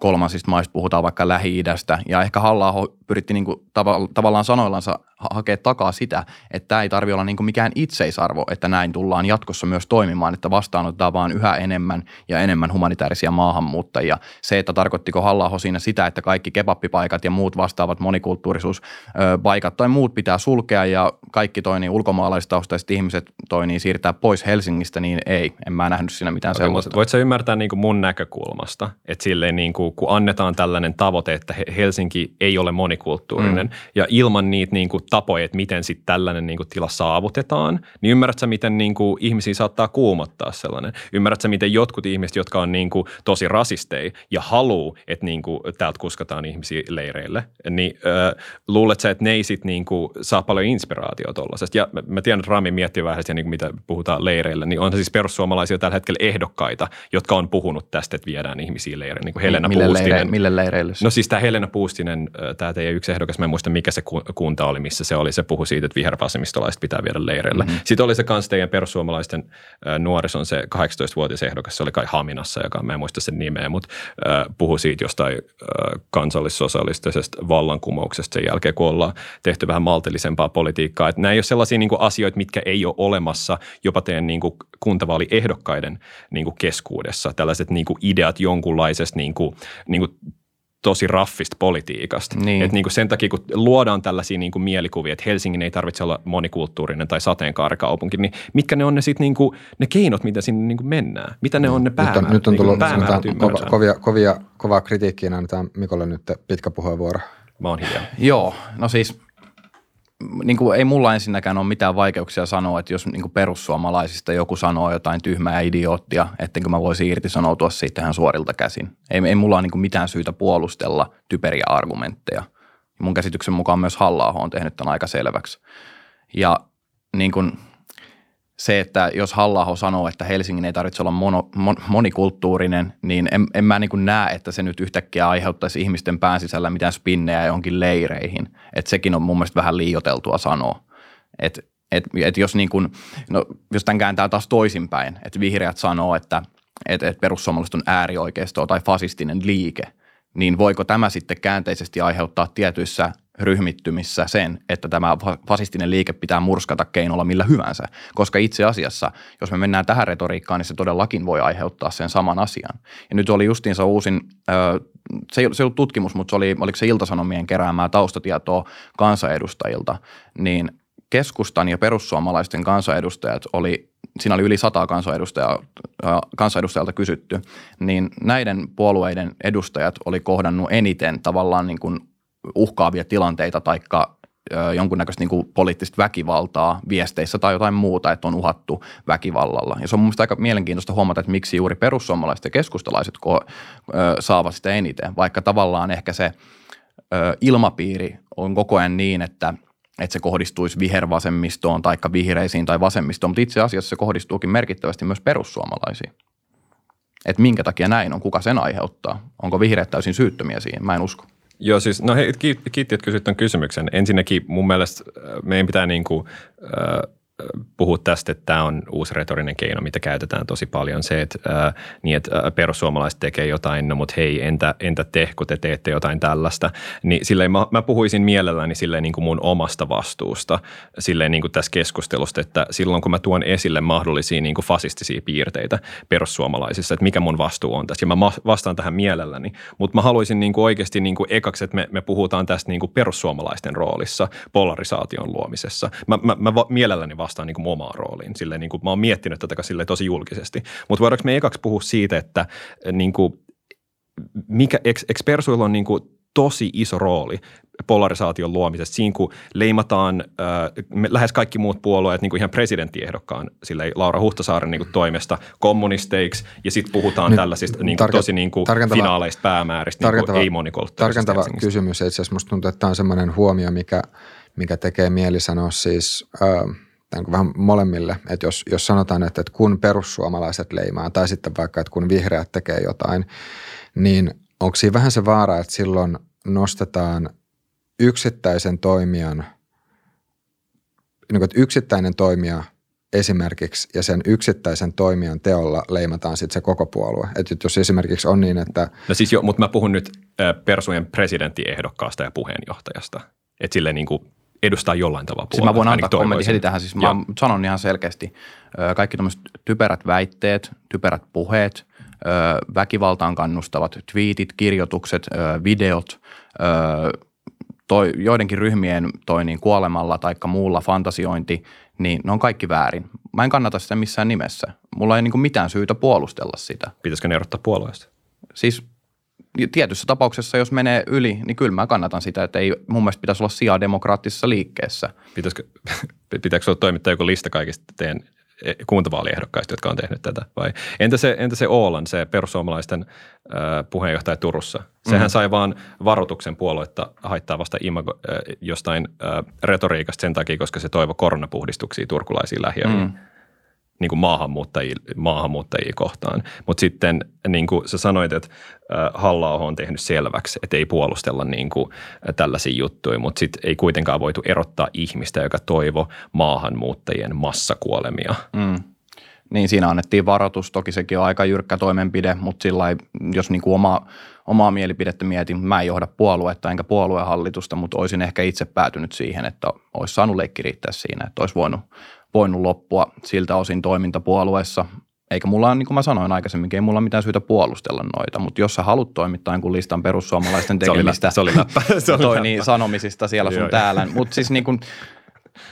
kolmansista maista puhutaan vaikka Lähi-idästä ja ehkä halla pyritti niin kuin tav- tavallaan sanoillansa hakea takaa sitä, että tämä ei tarvitse olla niin kuin mikään itseisarvo, että näin tullaan jatkossa myös toimimaan, että vastaanotetaan vaan yhä enemmän ja enemmän humanitaarisia maahanmuuttajia. Se, että tarkoittiko halla siinä sitä, että kaikki kebappipaikat ja muut vastaavat monikulttuurisuuspaikat tai muut pitää sulkea ja kaikki toi niin ulkomaalaistaustaiset ihmiset toi niin siirtää pois Helsingistä, niin ei, en mä nähnyt siinä mitään okay, sellaista. Voit sä ymmärtää niin kuin mun näkökulmasta, että silleen niin kuin, kun annetaan tällainen tavoite, että Helsinki ei ole monikulttuurinen mm. ja ilman niitä niin kuin tapoja, että miten sitten tällainen niin kuin, tila saavutetaan, niin ymmärrätkö miten niin kuin, ihmisiä saattaa kuumottaa sellainen? Ymmärrätkö miten jotkut ihmiset, jotka on niin kuin, tosi rasisteja ja haluu, että niin kuin, täältä kuskataan ihmisiä leireille, niin äh, luulet että ne ei sitten niin kuin, saa paljon inspiraatiota tuollaisesta? Ja mä, mä tiedän, että Rami miettii vähän sitä, niin kuin, mitä puhutaan leireille, niin on siis perussuomalaisia tällä hetkellä ehdokkaita, jotka on puhunut tästä, että viedään ihmisiä leireille, niin kuin Helena mille Puustinen. Leire, mille leireille? No siis tämä Helena Puustinen, tämä teidän yksi ehdokas, mä en muista mikä se kunta oli, missä se oli, se puhui siitä, että vihervasemmistolaiset pitää viedä leireille. Mm-hmm. Sitten oli se kans teidän perussuomalaisten äh, nuorison se 18-vuotias ehdokas, se oli kai Haminassa, joka mä en muista sen nimeä, mutta äh, puhui siitä jostain äh, kansallissosialistisesta vallankumouksesta sen jälkeen, kun ollaan tehty vähän maltillisempaa politiikkaa. Että nämä ei ole sellaisia niin kuin, asioita, mitkä ei ole olemassa jopa teidän niin kuin, kuntavaaliehdokkaiden niin kuin, keskuudessa. Tällaiset niin kuin, ideat jonkunlaisesta niin kuin, niin kuin, tosi raffista politiikasta. Niin. Et niin kuin sen takia, kun luodaan tällaisia niin kuin mielikuvia, että Helsingin ei tarvitse olla monikulttuurinen tai sateenkaarikaupunki, niin mitkä ne on ne, sit niin kuin, ne keinot, mitä sinne niin kuin mennään? Mitä ne on ne päämäärät? Nyt on, nyt on niin tullut niin kova, kovia, kovia, kovaa kritiikkiä, annetaan Mikolle nyt pitkä puheenvuoro. Mä oon hiljaa. Joo, no siis niin kuin ei mulla ensinnäkään ole mitään vaikeuksia sanoa, että jos niin kuin perussuomalaisista joku sanoo jotain tyhmää idioottia, ettenkö mä voisi irtisanoutua siitä ihan suorilta käsin. Ei, ei mulla ole niin kuin mitään syytä puolustella typeriä argumentteja. Mun käsityksen mukaan myös halla on tehnyt tämän aika selväksi. Ja niin kuin – se, että jos halla sanoo, että Helsingin ei tarvitse olla mono, mon, monikulttuurinen, niin en, en mä niin näe, että se nyt yhtäkkiä aiheuttaisi ihmisten pään sisällä mitään spinnejä johonkin leireihin. Että sekin on mun mielestä vähän liioteltua sanoa. Että et, et jos, niin kuin, no, jos tämän kääntää taas toisinpäin, että vihreät sanoo, että et, et perussuomalaiset on äärioikeisto tai fasistinen liike, niin voiko tämä sitten käänteisesti aiheuttaa tietyissä ryhmittymissä sen, että tämä fasistinen liike pitää murskata keinolla millä hyvänsä. Koska itse asiassa, jos me mennään tähän retoriikkaan, niin se todellakin voi aiheuttaa sen saman asian. Ja nyt oli justiinsa uusin, se ei ollut tutkimus, mutta se oli, oliko se Iltasanomien keräämää taustatietoa kansanedustajilta, niin keskustan ja perussuomalaisten kansanedustajat oli, siinä oli yli sata kansanedustajalta kysytty, niin näiden puolueiden edustajat oli kohdannut eniten tavallaan niin kuin uhkaavia tilanteita taikka jonkunnäköistä niin kuin poliittista väkivaltaa viesteissä tai jotain muuta, että on uhattu väkivallalla. Ja se on mun aika mielenkiintoista huomata, että miksi juuri perussuomalaiset ja keskustalaiset ko- saavat sitä eniten, vaikka tavallaan ehkä se ilmapiiri on koko ajan niin, että, että se kohdistuisi vihervasemmistoon tai vihreisiin tai vasemmistoon, mutta itse asiassa se kohdistuukin merkittävästi myös perussuomalaisiin. Että minkä takia näin on, kuka sen aiheuttaa? Onko vihreät täysin syyttömiä siihen? Mä en usko. Joo, siis no hei, kiitti, että kysyt tämän kysymyksen. Ensinnäkin mun mielestä äh, meidän pitää niin kuin, äh, puhua tästä, että tämä on uusi retorinen keino, mitä käytetään tosi paljon. Se, että, ää, niin, että perussuomalaiset tekee jotain, no mutta hei, entä, entä te, kun te teette jotain tällaista. Niin silleen mä, mä puhuisin mielelläni silleen niin kuin mun omasta vastuusta silleen niin kuin tässä keskustelusta, että silloin kun mä tuon esille mahdollisia niin kuin fasistisia piirteitä perussuomalaisissa, että mikä mun vastuu on tässä. Ja mä vastaan tähän mielelläni, mutta mä haluaisin niin kuin oikeasti niin kuin ekaksi, että me, me puhutaan tästä niin kuin perussuomalaisten roolissa polarisaation luomisessa. Mä, mä, mä mielelläni vastaan niin kuin omaan rooliin. Silleen, niin kuin, mä oon miettinyt tätä silleen tosi julkisesti. Mutta voidaanko me ekaksi puhua siitä, että niin kuin, mikä, Persuilla on niin kuin tosi iso rooli polarisaation luomisessa. Siinä kun leimataan äh, lähes kaikki muut puolueet niin kuin ihan presidenttiehdokkaan sille Laura Huhtasaaren niin kuin toimesta kommunisteiksi ja sitten puhutaan Nyt tällaisista niin kuin, tarke- tosi niin kuin finaaleista päämääristä, niin kuin ei Tarkentava kysymys. Itse asiassa musta tuntuu, että tämä on semmoinen huomio, mikä, mikä tekee mieli sanoa siis äh, vähän molemmille, että jos, jos sanotaan, että, että kun perussuomalaiset leimaa tai sitten vaikka, että kun vihreät tekee jotain, niin onko siinä vähän se vaara, että silloin nostetaan yksittäisen toimijan, niin kuin, että yksittäinen toimija esimerkiksi ja sen yksittäisen toimijan teolla leimataan sitten se koko puolue. Että jos esimerkiksi on niin, että... No siis jo, mutta mä puhun nyt Persujen presidenttiehdokkaasta ja puheenjohtajasta. Että sille niin kuin edustaa jollain tavalla puolue. Siis mä voin antaa kommentin heti tähän. Siis mä sanon ihan selkeästi. Kaikki tämmöiset typerät väitteet, typerät puheet, väkivaltaan kannustavat tweetit, kirjoitukset, videot, toi, joidenkin ryhmien toi niin kuolemalla tai muulla fantasiointi, niin ne on kaikki väärin. Mä en kannata sitä missään nimessä. Mulla ei niin mitään syytä puolustella sitä. Pitäisikö ne erottaa puolueesta? Siis tietyssä tapauksessa, jos menee yli, niin kyllä mä kannatan sitä, että ei mun mielestä pitäisi olla sijaa demokraattisessa liikkeessä. Pitäisikö, pitääkö olla toimittaa joku lista kaikista teidän kuntavaaliehdokkaista, jotka on tehnyt tätä? Vai entä se, entä se Oolan, se perussuomalaisten äh, puheenjohtaja Turussa? Sehän mm. sai vaan varoituksen puoluetta haittaavasta imago, äh, jostain äh, retoriikasta sen takia, koska se toivo koronapuhdistuksia turkulaisiin lähiöihin. Mm niin kuin maahanmuuttajia, maahanmuuttajia kohtaan. Mutta sitten niin kuin sä sanoit, että halla on tehnyt selväksi, että ei puolustella niin kuin tällaisia juttuja, mutta sitten ei kuitenkaan voitu erottaa ihmistä, joka toivo maahanmuuttajien massakuolemia. Mm. Niin, siinä annettiin varoitus. Toki sekin on aika jyrkkä toimenpide, mutta sillä jos niin kuin oma, omaa mielipidettä mietin, mä en johda puoluetta enkä puoluehallitusta, mutta olisin ehkä itse päätynyt siihen, että olisi saanut leikki riittää siinä, että olisi voinut voinut loppua siltä osin toimintapuolueessa. Eikä mulla ole, niin kuin mä sanoin aikaisemmin, ei mulla ole mitään syytä puolustella noita, mutta jos sä haluat toimittaa jonkun listan perussuomalaisten tekemistä se oli läppä. Se oli toi, niin, sanomisista siellä sun täällä, mutta siis niin kuin,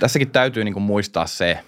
tässäkin täytyy niin kuin muistaa se,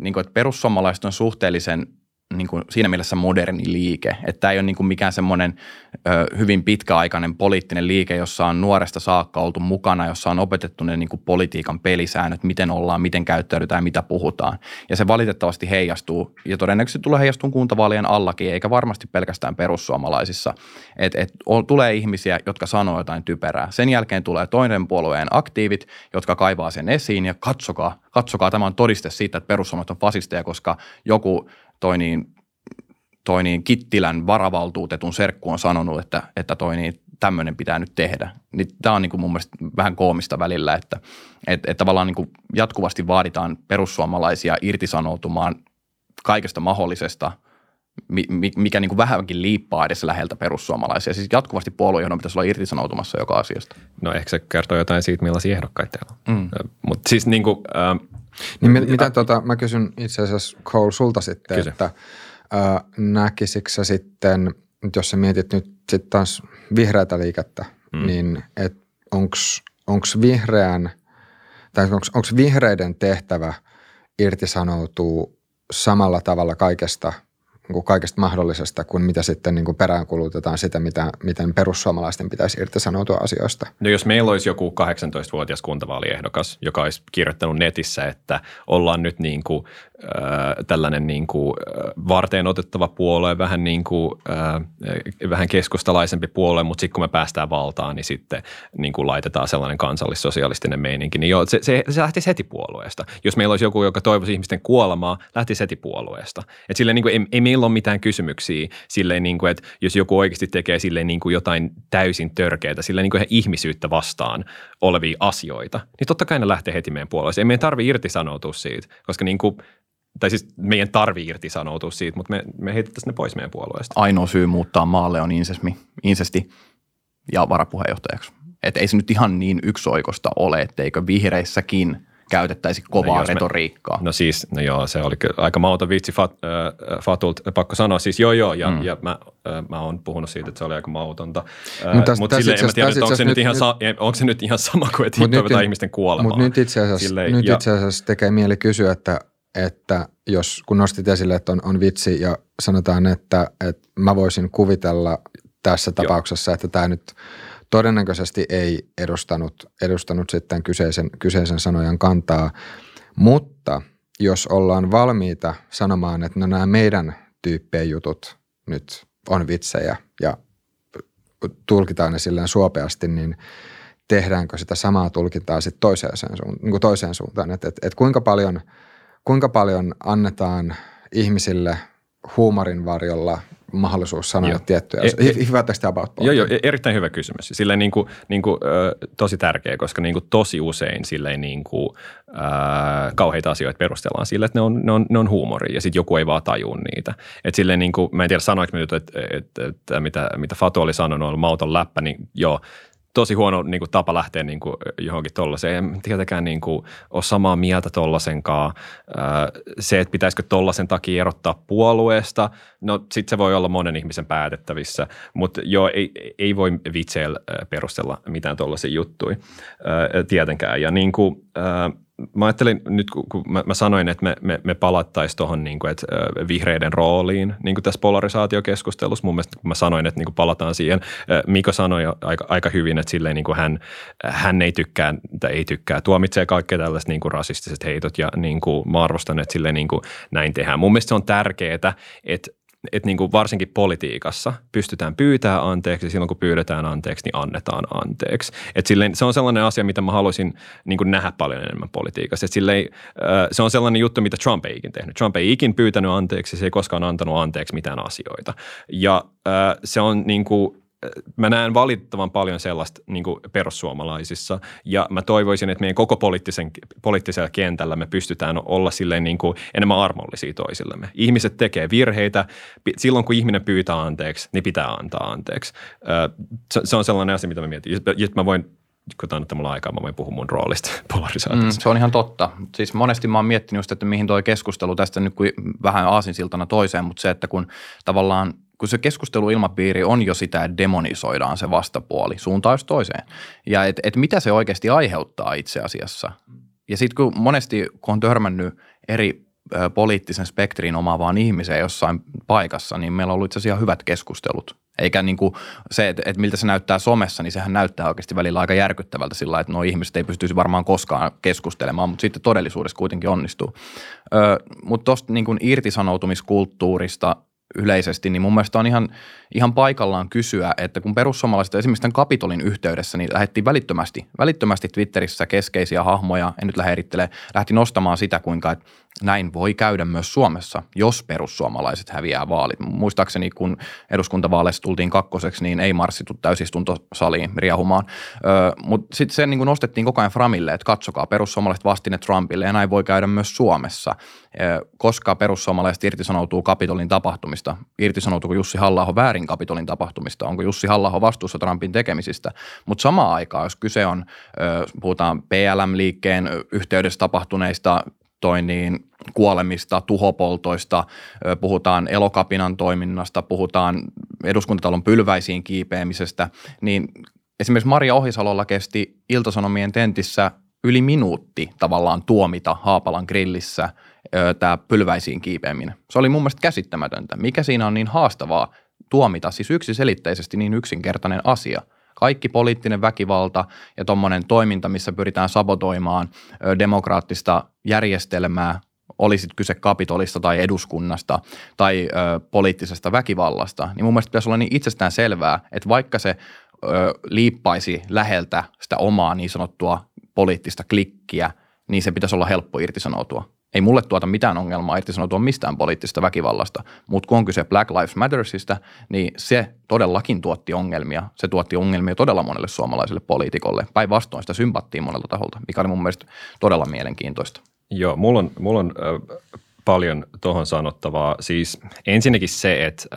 niin kuin, että perussuomalaiset on suhteellisen niin kuin siinä mielessä moderni liike. Että tämä ei ole niin kuin mikään semmoinen ö, hyvin pitkäaikainen poliittinen liike, jossa on nuoresta saakka oltu mukana, jossa on opetettu ne niin kuin politiikan pelisäännöt, miten ollaan, miten käyttäydytään mitä puhutaan. Ja se valitettavasti heijastuu ja todennäköisesti tulee heijastua kuntavaalien allakin, eikä varmasti pelkästään perussuomalaisissa. Et, et, tulee ihmisiä, jotka sanoo jotain typerää. Sen jälkeen tulee toinen puolueen aktiivit, jotka kaivaa sen esiin ja katsokaa, katsokaa, tämä on todiste siitä, että perussuomalaiset on fasisteja, koska joku toi niin, toi niin Kittilän varavaltuutetun serkku on sanonut, että, että toi niin, tämmöinen pitää nyt tehdä. Niin tämä on niin kuin mun mielestä vähän koomista välillä, että, että, että tavallaan niin kuin jatkuvasti vaaditaan perussuomalaisia irtisanoutumaan kaikesta mahdollisesta, mikä niin kuin vähänkin liippaa edes läheltä perussuomalaisia. Siis jatkuvasti puoluejohdon pitäisi olla irtisanoutumassa joka asiasta. No ehkä se kertoo jotain siitä, millaisia ehdokkaita on. Mm. Mutta siis niin kuin, äh, niin mit, mitä tota, mä kysyn itse asiassa Cole sulta sitten, Kysy. että äh, näkisikö sitten, jos sä mietit nyt sitten taas vihreätä liikettä, mm. niin onko vihreän, tai onko vihreiden tehtävä irtisanoutuu samalla tavalla kaikesta – niin kaikesta mahdollisesta kuin mitä sitten niin kuin peräänkulutetaan sitä, mitä, miten perussuomalaisten pitäisi irtisanoutua asioista. No jos meillä olisi joku 18-vuotias kuntavaaliehdokas, joka olisi kirjoittanut netissä, että ollaan nyt niin kuin, tällainen niin kuin, varteen otettava puolue, vähän, niin kuin, äh, vähän keskustalaisempi puolue, mutta sitten kun me päästään valtaan, niin sitten niin kuin laitetaan sellainen kansallissosialistinen meininki, niin joo, se, se, se lähtisi heti puolueesta. Jos meillä olisi joku, joka toivoisi ihmisten kuolemaa, lähtisi heti puolueesta. Et sille niin kuin, ei, ei meillä ole mitään kysymyksiä silleen, niin kuin, että jos joku oikeasti tekee silleen niin kuin jotain täysin törkeää, silleen niin kuin ihan ihmisyyttä vastaan olevia asioita, niin totta kai ne lähtee heti meidän puolueeseen. Ei meidän tarvitse irtisanoutua siitä, koska niin kuin, tai siis meidän tarvii irtisanoutua siitä, mutta me, me heitettäisiin ne pois meidän puolueesta. Ainoa syy muuttaa maalle on insesmi, insesti ja varapuheenjohtajaksi. Että ei se nyt ihan niin yksioikosta ole, etteikö vihreissäkin – käytettäisi kovaa no, retoriikkaa. Me, no siis, no joo, se oli aika mauta vitsi fat, äh, Fatult, pakko sanoa. Siis joo joo, ja, mm. ja mä, äh, mä oon puhunut siitä, että se oli aika mautonta. Äh, mutta mut silleen, en mä tiedä, onko se, nyt, ihan sa, onko se nyt ihan sama kuin, että hittoivetaan ihmisten kuolemaan. Mutta nyt itse asiassa, silleen, nyt ja, itse asiassa tekee mieli kysyä, että, että jos kun nostit esille, että on, on vitsi ja sanotaan, että, että mä voisin kuvitella tässä tapauksessa, joo. että tämä nyt – todennäköisesti ei edustanut, edustanut sitten kyseisen, kyseisen sanojan kantaa, mutta jos ollaan valmiita sanomaan, että no nämä meidän tyyppien jutut nyt on vitsejä ja tulkitaan ne silleen suopeasti, niin tehdäänkö sitä samaa tulkintaa sitten toiseen, suuntaan, niin kuin toiseen suuntaan, että et, et kuinka, paljon, kuinka paljon annetaan ihmisille huumorin varjolla mahdollisuus sanoa joo. tiettyjä e, e, Hyvä tästä about Joo, joo, e- erittäin hyvä kysymys. Silleen niin kuin, niin kuin, äh, tosi tärkeä, koska niin kuin tosi usein silleen niin kuin, äh, kauheita asioita perustellaan sille, että ne on, ne on, ne on huumoria ja sitten joku ei vaan tajua niitä. Et silleen niin kuin, mä en tiedä sanoinko että, että, että, että mitä, mitä Fatu oli sanonut, on mauton läppä, niin joo, tosi huono niin kuin, tapa lähteä niin kuin, johonkin tollaiseen. En tietenkään niin kuin, ole samaa mieltä tollasenkaan. Se, että pitäisikö tollasen takia erottaa puolueesta, no sitten se voi olla monen ihmisen päätettävissä, mutta joo, ei, ei voi vitseillä perustella mitään tollaisia juttuja tietenkään. Ja niin kuin, mä ajattelin nyt, kun mä, mä sanoin, että me, me, me palattaisiin tuohon niin kuin, vihreiden rooliin niin kuin tässä polarisaatiokeskustelussa. Mun mielestä kun mä sanoin, että niin kuin palataan siihen, Miko sanoi jo aika, aika hyvin, että silleen niin kuin hän, hän ei tykkää, tai ei tykkää, tuomitsee kaikkea tällaiset niin kuin rasistiset heitot ja niin kuin mä arvostan, että silleen niin kuin näin tehdään. Mun mielestä se on tärkeää, että että niin kuin varsinkin politiikassa pystytään pyytää anteeksi ja silloin kun pyydetään anteeksi, niin annetaan anteeksi. Et silleen, se on sellainen asia, mitä mä haluaisin niin kuin nähdä paljon enemmän politiikassa. Et silleen, se on sellainen juttu, mitä Trump ei ikin tehnyt. Trump ei ikin pyytänyt anteeksi, se ei koskaan antanut anteeksi mitään asioita. Ja se on niin kuin, mä näen valitettavan paljon sellaista niin perussuomalaisissa ja mä toivoisin, että meidän koko poliittisen, poliittisella kentällä me pystytään olla silleen niin kuin enemmän armollisia toisillemme. Ihmiset tekee virheitä. Silloin kun ihminen pyytää anteeksi, niin pitää antaa anteeksi. Se on sellainen asia, mitä mä mietin. Jos mä voin kun tämä on mulla aikaa, mä voin puhua mun roolista polarisaatiossa. Mm, se on ihan totta. Siis monesti mä oon miettinyt just, että mihin toi keskustelu tästä nyt kuin vähän aasinsiltana toiseen, mutta se, että kun tavallaan kun se keskusteluilmapiiri on jo sitä, että demonisoidaan se vastapuoli suuntaan toiseen. Ja että et mitä se oikeasti aiheuttaa itse asiassa. Ja sitten kun monesti, kun on törmännyt eri ö, poliittisen spektrin omaavaan ihmiseen jossain paikassa, niin meillä on ollut itse asiassa hyvät keskustelut. Eikä niin kuin se, että, että miltä se näyttää somessa, niin sehän näyttää oikeasti välillä aika järkyttävältä sillä että nuo ihmiset ei pystyisi varmaan koskaan keskustelemaan, mutta sitten todellisuudessa kuitenkin onnistuu. Ö, mutta tuosta niin irtisanoutumiskulttuurista yleisesti, niin mun mielestä on ihan, ihan paikallaan kysyä, että kun perussuomalaiset esimerkiksi tämän Kapitolin yhteydessä, niin lähdettiin välittömästi, välittömästi Twitterissä keskeisiä hahmoja, en nyt lähde erittele, lähti nostamaan sitä, kuinka että näin voi käydä myös Suomessa, jos perussuomalaiset häviää vaalit. Muistaakseni, kun eduskuntavaaleissa tultiin kakkoseksi, niin ei marssittu täysistuntosaliin riahumaan. Mutta sitten se niin nostettiin koko ajan Framille, että katsokaa, perussuomalaiset vastine Trumpille ja näin voi käydä myös Suomessa. Koska perussuomalaiset irtisanoutuu Kapitolin tapahtumista, irtisanoutuuko Jussi halla väärin Kapitolin tapahtumista, onko Jussi halla vastuussa Trumpin tekemisistä. Mutta samaan aikaan, jos kyse on, puhutaan PLM-liikkeen yhteydessä tapahtuneista toi niin, kuolemista, tuhopoltoista, puhutaan elokapinan toiminnasta, puhutaan eduskuntatalon pylväisiin kiipeämisestä, niin esimerkiksi Maria Ohisalolla kesti Iltasanomien tentissä yli minuutti tavallaan tuomita Haapalan grillissä tämä pylväisiin kiipeäminen. Se oli mun mielestä käsittämätöntä. Mikä siinä on niin haastavaa tuomita, siis yksiselitteisesti niin yksinkertainen asia – kaikki poliittinen väkivalta ja tuommoinen toiminta, missä pyritään sabotoimaan demokraattista järjestelmää, olisit kyse kapitolista tai eduskunnasta tai ö, poliittisesta väkivallasta, niin mun mielestä pitäisi olla niin itsestään selvää, että vaikka se ö, liippaisi läheltä sitä omaa niin sanottua poliittista klikkiä, niin se pitäisi olla helppo irtisanoutua. Ei mulle tuota mitään ongelmaa irtisanoutua mistään poliittisesta väkivallasta, mutta kun on kyse Black Lives Mattersista, niin se todellakin tuotti ongelmia. Se tuotti ongelmia todella monelle suomalaiselle poliitikolle. Päinvastoin sitä sympattiin monelta taholta, mikä oli mun mielestä todella mielenkiintoista. Joo, mulla on, mulla on äh, paljon tuohon sanottavaa. Siis ensinnäkin se, että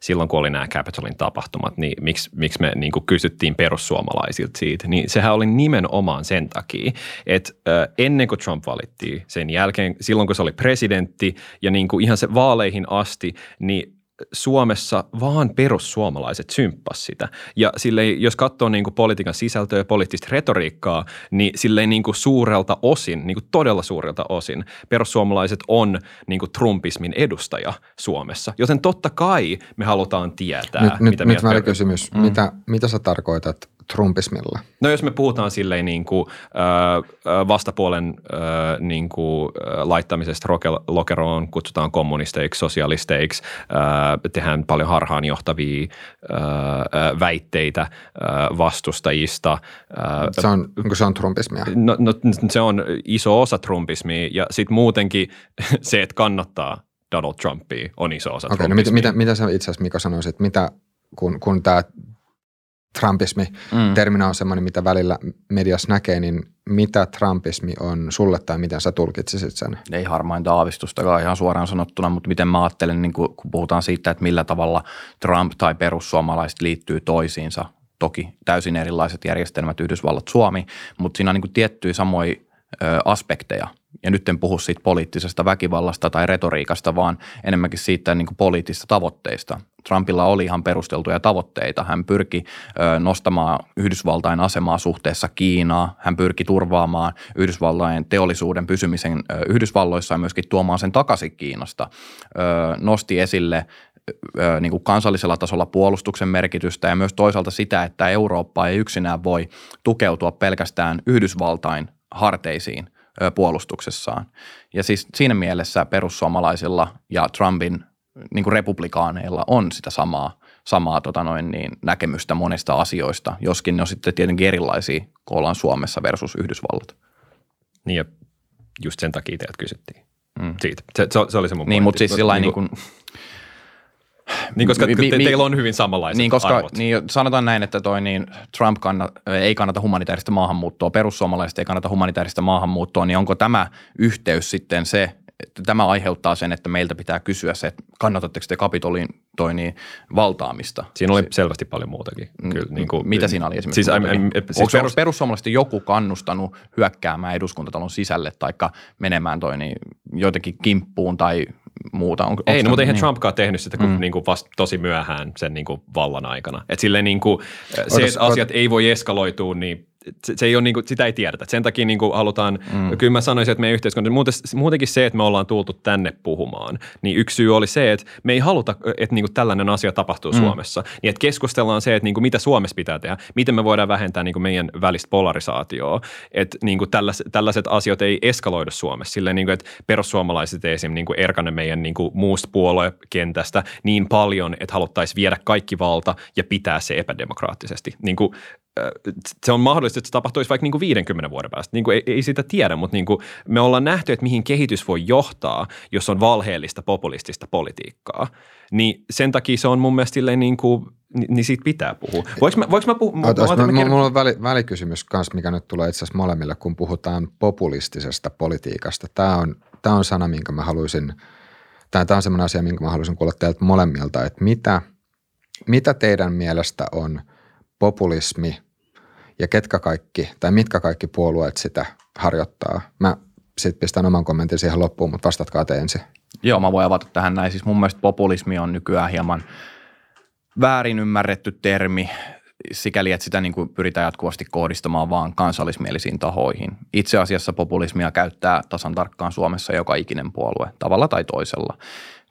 silloin kun oli nämä Capitolin tapahtumat, niin miksi, miksi me niin kuin kysyttiin perussuomalaisilta siitä, niin sehän oli nimenomaan sen takia, että ennen kuin Trump valittiin, sen jälkeen silloin kun se oli presidentti ja niin kuin ihan se vaaleihin asti, niin Suomessa vaan perussuomalaiset symppas sitä. Ja sille, jos katsoo niin kuin politiikan sisältöä ja poliittista retoriikkaa, niin sille niin kuin suurelta osin, niin kuin todella suurelta osin, perussuomalaiset on niin kuin Trumpismin edustaja Suomessa. Joten totta kai me halutaan tietää, nyt, mitä nyt, mieltä. Nyt kysymys. Mm. Mitä, mitä sä tarkoitat Trumpismilla? No jos me puhutaan silleen niin kuin, äh, vastapuolen äh, niin kuin, laittamisesta lokeroon, kutsutaan kommunisteiksi, sosialisteiksi, äh, tehdään paljon harhaanjohtavia äh, väitteitä äh, vastustajista. Äh, se on, onko se on trumpismia? No, no se on iso osa trumpismia ja sitten muutenkin se, että kannattaa Donald Trumpia on iso osa okay, no mitä, mitä, mitä sä itse asiassa Mika sanoisit, mitä kun, kun tämä Trumpismi mm. on semmoinen, mitä välillä mediassa näkee, niin mitä Trumpismi on sulle tai miten sä tulkitsisit sen? Ei harmainta aavistustakaan ihan suoraan sanottuna, mutta miten mä ajattelen, niin kun puhutaan siitä, että millä tavalla Trump tai perussuomalaiset liittyy toisiinsa. Toki täysin erilaiset järjestelmät Yhdysvallat, Suomi, mutta siinä on niin tiettyjä samoja aspekteja. Ja nyt en puhu siitä poliittisesta väkivallasta tai retoriikasta, vaan enemmänkin siitä niin poliittisista tavoitteista. Trumpilla oli ihan perusteltuja tavoitteita. Hän pyrki nostamaan Yhdysvaltain asemaa suhteessa Kiinaa. Hän pyrki turvaamaan Yhdysvaltain teollisuuden pysymisen Yhdysvalloissa ja myöskin tuomaan sen takaisin Kiinasta. Nosti esille niin kuin kansallisella tasolla puolustuksen merkitystä ja myös toisaalta sitä, että Eurooppa ei yksinään voi tukeutua pelkästään Yhdysvaltain harteisiin puolustuksessaan. Ja siis siinä mielessä perussuomalaisilla ja Trumpin niin kuin republikaaneilla on sitä samaa, samaa tota noin niin, näkemystä monista asioista, joskin ne on sitten tietenkin erilaisia, kun ollaan Suomessa versus Yhdysvallat. Niin ja just sen takia teiltä kysyttiin. Mm. Siitä. Se, se, se oli se mun Niin, mutta siis sillä niin kuin, niin, koska te, te, teillä on hyvin samanlaiset niin, koska, arvot. Niin, sanotaan näin, että toi, niin Trump kanna, ei kannata humanitaarista maahanmuuttoa, perussuomalaiset ei kannata humanitaarista maahanmuuttoa, niin onko tämä yhteys sitten se, että tämä aiheuttaa sen, että meiltä pitää kysyä se, että kannatatteko te kapitolin toi niin, valtaamista. Siinä oli selvästi paljon muutakin. Mm, Kyllä, niin kuin, Mitä siinä oli esimerkiksi? Siis, I, I, siis Onko perus, perussuomalaisesti joku kannustanut hyökkäämään eduskuntatalon sisälle tai menemään toi niin, jotenkin kimppuun tai muuta. On, ei, no, mutta eihän niin? Trumpkaan tehnyt sitä kuin, mm. niin kuin vasta tosi myöhään sen niin kuin vallan aikana. Et silleen niin kuin, se, että asiat ei voi eskaloitua, niin se, se ei ole, niin kuin, sitä ei tiedetä. Sen takia niin kuin halutaan, mm. kyllä mä sanoisin, että meidän yhteiskunta, muuten, muutenkin se, että me ollaan tultu tänne puhumaan, niin yksi syy oli se, että me ei haluta, että niin kuin tällainen asia tapahtuu mm. Suomessa. Niin että keskustellaan se, että niin kuin mitä Suomessa pitää tehdä, miten me voidaan vähentää niin kuin meidän välistä polarisaatioa, että niin kuin tällaiset, tällaiset asiat ei eskaloidu Suomessa. Silleen, niin kuin, että perussuomalaiset ei esimerkiksi niin kuin erkane meidän niin kuin muusta puoluekentästä niin paljon, että haluttaisiin viedä kaikki valta ja pitää se epädemokraattisesti. Niin kuin, se on mahdollista, että se tapahtuisi vaikka niin kuin 50 vuoden päästä. Niin kuin ei, ei sitä tiedä, mutta niin kuin me ollaan nähty, että mihin kehitys voi johtaa, jos on valheellista populistista politiikkaa. Niin sen takia se on mun mielestä niin kuin, niin siitä pitää puhua. Voinko mä, voinko mä puhua? Otas, mä, mä, mulla on väli, välikysymys kanssa, mikä nyt tulee itse asiassa molemmille, kun puhutaan populistisesta politiikasta. Tämä on, tämä on sana, minkä mä haluaisin, tämä, tämä on sellainen asia, minkä mä haluaisin kuulla teiltä molemmilta, että mitä, mitä teidän mielestä on populismi – ja ketkä kaikki tai mitkä kaikki puolueet sitä harjoittaa. Mä sitten pistän oman kommentin siihen loppuun, mutta vastatkaa te ensin. Joo, mä voin avata tähän näin. Siis mun mielestä populismi on nykyään hieman väärin ymmärretty termi sikäli, että sitä niin kuin pyritään jatkuvasti kohdistamaan vaan kansallismielisiin tahoihin. Itse asiassa populismia käyttää tasan tarkkaan Suomessa joka ikinen puolue, tavalla tai toisella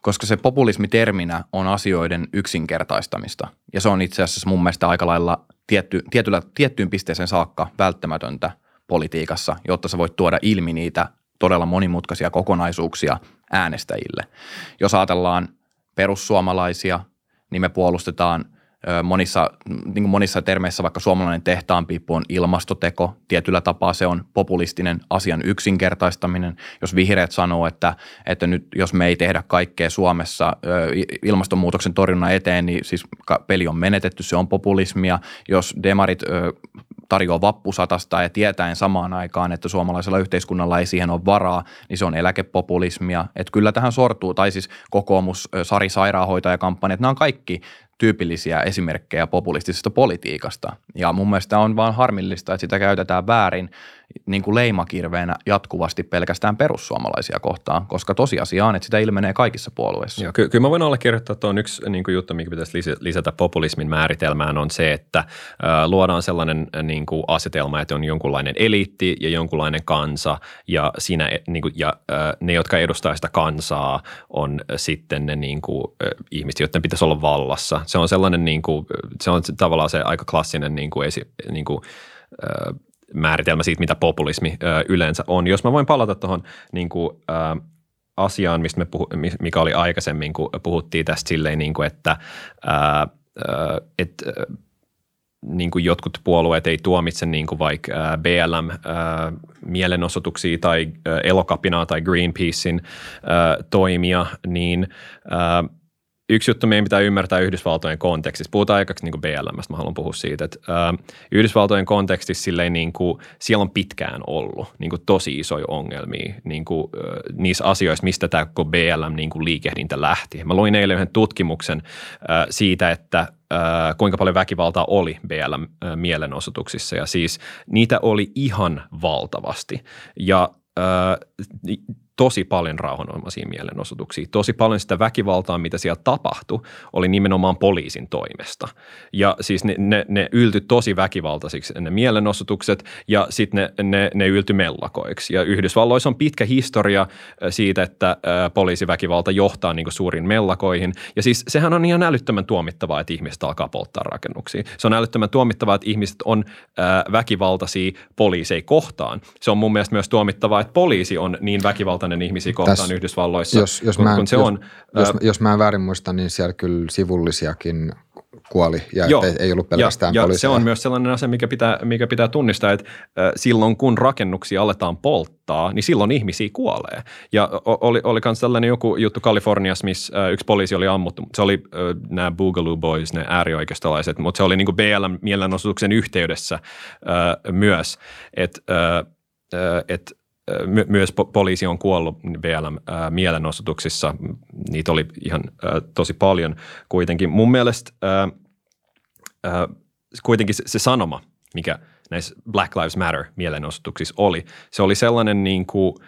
koska se populismi terminä on asioiden yksinkertaistamista. Ja se on itse asiassa mun mielestä aika lailla tietty, tietyllä, tiettyyn pisteeseen saakka välttämätöntä politiikassa, jotta sä voit tuoda ilmi niitä todella monimutkaisia kokonaisuuksia äänestäjille. Jos ajatellaan perussuomalaisia, niin me puolustetaan monissa, niin kuin monissa termeissä vaikka suomalainen tehtaanpiippu on ilmastoteko. Tietyllä tapaa se on populistinen asian yksinkertaistaminen. Jos vihreät sanoo, että, että nyt jos me ei tehdä kaikkea Suomessa ilmastonmuutoksen torjunnan eteen, niin siis peli on menetetty, se on populismia. Jos demarit tarjoaa vappusatasta ja tietäen samaan aikaan, että suomalaisella yhteiskunnalla ei siihen ole varaa, niin se on eläkepopulismia. Että kyllä tähän sortuu, tai siis kokoomus, Sari Sairaanhoitajakampanjat, nämä on kaikki tyypillisiä esimerkkejä populistisesta politiikasta. Ja mun mielestä on vaan harmillista, että sitä käytetään väärin niin kuin leimakirveenä jatkuvasti pelkästään perussuomalaisia kohtaan, koska tosiasia on, että sitä ilmenee kaikissa puolueissa. Joo, ky- kyllä mä voin allekirjoittaa, että on yksi niin kuin juttu, mikä pitäisi lisätä populismin määritelmään, on se, että äh, luodaan sellainen niin kuin asetelma, että on jonkunlainen eliitti ja jonkunlainen kansa, ja, siinä, e, niin kuin, ja äh, ne, jotka edustaa sitä kansaa, on sitten ne niin kuin, äh, ihmiset, joiden pitäisi olla vallassa. Se on sellainen, niin kuin, se on tavallaan se aika klassinen niin kuin, esi, niin kuin, äh, määritelmä siitä, mitä populismi ö, yleensä on. Jos mä voin palata tuohon niin ö, asiaan, mistä me puhu, mikä oli aikaisemmin, kun puhuttiin tästä silleen, niin kuin, että ää, et, niin kuin jotkut puolueet ei tuomitse niin kuin vaikka BLM-mielenosoituksia tai elokapinaa tai Greenpeacein toimia, niin yksi juttu meidän pitää ymmärtää Yhdysvaltojen kontekstissa. Puhutaan aikaksi niin BLMstä, mä haluan puhua siitä, että ää, Yhdysvaltojen kontekstissa silleen niin kuin, siellä on pitkään ollut niin kuin tosi isoja ongelmia niin kuin, ää, niissä asioissa, mistä tämä BLM niin kuin lähti. Mä luin eilen yhden tutkimuksen ää, siitä, että ää, kuinka paljon väkivaltaa oli BLM-mielenosoituksissa ja siis niitä oli ihan valtavasti ja ää, tosi paljon rauhanomaisia mielenosoituksia. Tosi paljon sitä väkivaltaa, mitä siellä tapahtui, oli nimenomaan poliisin toimesta. Ja siis ne, ne, ne yltyi tosi väkivaltaisiksi ne mielenosoitukset ja sitten ne, ne, ne yltyi mellakoiksi. Ja Yhdysvalloissa on pitkä historia siitä, että poliisiväkivalta johtaa niin suurin mellakoihin. Ja siis sehän on ihan älyttömän tuomittavaa, että ihmiset alkaa polttaa rakennuksia. Se on älyttömän tuomittavaa, että ihmiset on väkivaltaisia poliiseja kohtaan. Se on mun mielestä myös tuomittavaa, että poliisi on niin väkivaltainen vihainen ihmisiä kohtaan Täs, Yhdysvalloissa, jos, jos kun, mä, kun se jos, on. Jos, ää, jos mä en väärin muista, niin siellä kyllä sivullisiakin kuoli ja joo, ei, ei ollut pelkästään ja, ja se on myös sellainen asia, mikä pitää, mikä pitää tunnistaa, että silloin kun rakennuksia aletaan polttaa, niin silloin ihmisiä kuolee. Ja oli, oli myös tällainen joku juttu Kaliforniassa, missä yksi poliisi oli ammuttu. Se oli nämä Boogaloo Boys, ne äärioikeistolaiset, mutta se oli niin kuin BLM-mielenosoituksen yhteydessä myös, että et my, myös po- poliisi on kuollut BLM-mielenosoituksissa. Niitä oli ihan ää, tosi paljon kuitenkin. Mun mielestä ää, ää, kuitenkin se, se sanoma, mikä näissä Black Lives Matter-mielenosoituksissa oli, se oli sellainen niin kuin –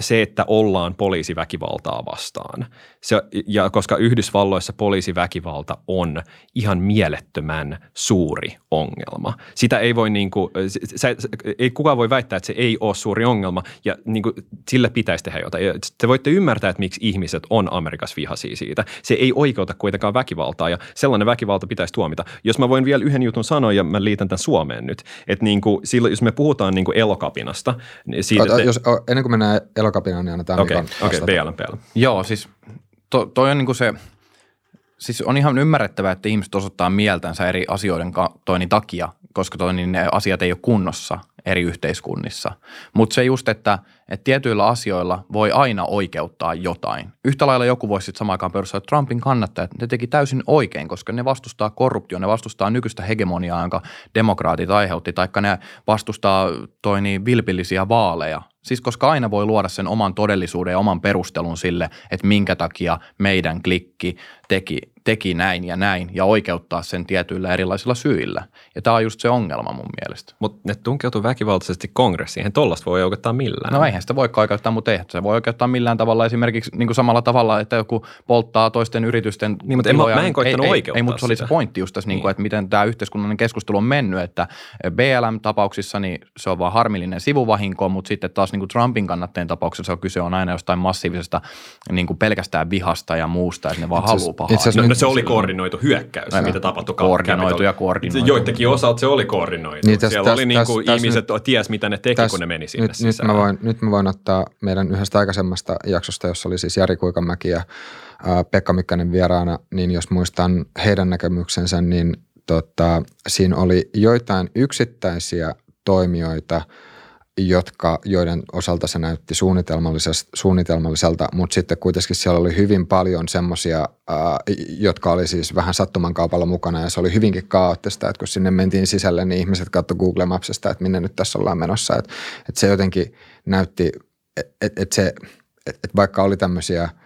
se, että ollaan poliisiväkivaltaa vastaan. Se, ja koska Yhdysvalloissa poliisiväkivalta on ihan mielettömän suuri ongelma. Sitä ei voi niin kuin, se, se, ei kukaan voi väittää, että se ei ole suuri ongelma ja niin kuin, sille pitäisi tehdä jotain. Ja te voitte ymmärtää, että miksi ihmiset on Amerikassa vihaisia siitä. Se ei oikeuta kuitenkaan väkivaltaa ja sellainen väkivalta pitäisi tuomita. Jos mä voin vielä yhden jutun sanoa ja mä liitän tämän Suomeen nyt, että niin kuin, silloin, jos me puhutaan niin kuin elokapinasta. Niin siitä, Ota, jos, ennen kuin mennään elokapinaan, niin annetaan Okei, okay, okay, BL, BL. Joo, siis to, toi on niin kuin se, siis on ihan ymmärrettävää, että ihmiset osoittaa mieltänsä eri asioiden toini takia, koska toi, niin ne asiat ei ole kunnossa eri yhteiskunnissa. Mutta se just, että, että tietyillä asioilla voi aina oikeuttaa jotain. Yhtä lailla joku voisi sitten samaan aikaan perustaa, että Trumpin kannattajat, ne teki täysin oikein, koska ne vastustaa korruptio, ne vastustaa nykyistä hegemoniaa, jonka demokraatit aiheutti, taikka ne vastustaa toi niin vilpillisiä vaaleja – Siis koska aina voi luoda sen oman todellisuuden ja oman perustelun sille, että minkä takia meidän klikki teki teki näin ja näin ja oikeuttaa sen tietyillä erilaisilla syillä. Ja tämä on just se ongelma mun mielestä. Mutta ne tunkeutuu väkivaltaisesti kongressiin. Eihän tollasta voi oikeuttaa millään. No eihän sitä voi oikeuttaa, mutta eihän se voi oikeuttaa millään tavalla. Esimerkiksi niin kuin samalla tavalla, että joku polttaa toisten yritysten Niin, mutta en, mä, mä en koittanut ei, oikeuttaa Ei, ei mutta se oli se pointti just tässä, niin. Niin kuin, että miten tämä yhteiskunnallinen keskustelu on mennyt, että BLM-tapauksissa niin se on vaan harmillinen sivuvahinko, mutta sitten taas niin kuin Trumpin kannattajien tapauksessa on kyse on aina jostain massiivisesta niin kuin pelkästään vihasta ja muusta, että ne vaan haluaa pahaa. Itse asiassa se oli koordinoitu hyökkäys, no, mitä tapahtui Koordinoitu ja koordinoitu. Joidenkin osalta se oli koordinoitu. Niin täs, Siellä täs, oli täs, niin kuin ihmiset nyt, ties, mitä ne teki, täs, kun ne meni sinne nyt, sisään. Nyt mä, voin, nyt mä voin ottaa meidän yhdestä aikaisemmasta jaksosta, jossa oli siis Jari Kuikamäki ja Pekka Mykkänen vieraana, niin jos muistan heidän näkemyksensä, niin tota, siinä oli joitain yksittäisiä toimijoita, jotka, joiden osalta se näytti suunnitelmalliselta, mutta sitten kuitenkin siellä oli hyvin paljon semmoisia, jotka oli siis vähän sattuman kaupalla mukana ja se oli hyvinkin kaoottista, että kun sinne mentiin sisälle, niin ihmiset katsoivat Google Mapsista, että minne nyt tässä ollaan menossa, että, että se jotenkin näytti, että, että, se, että vaikka oli tämmöisiä –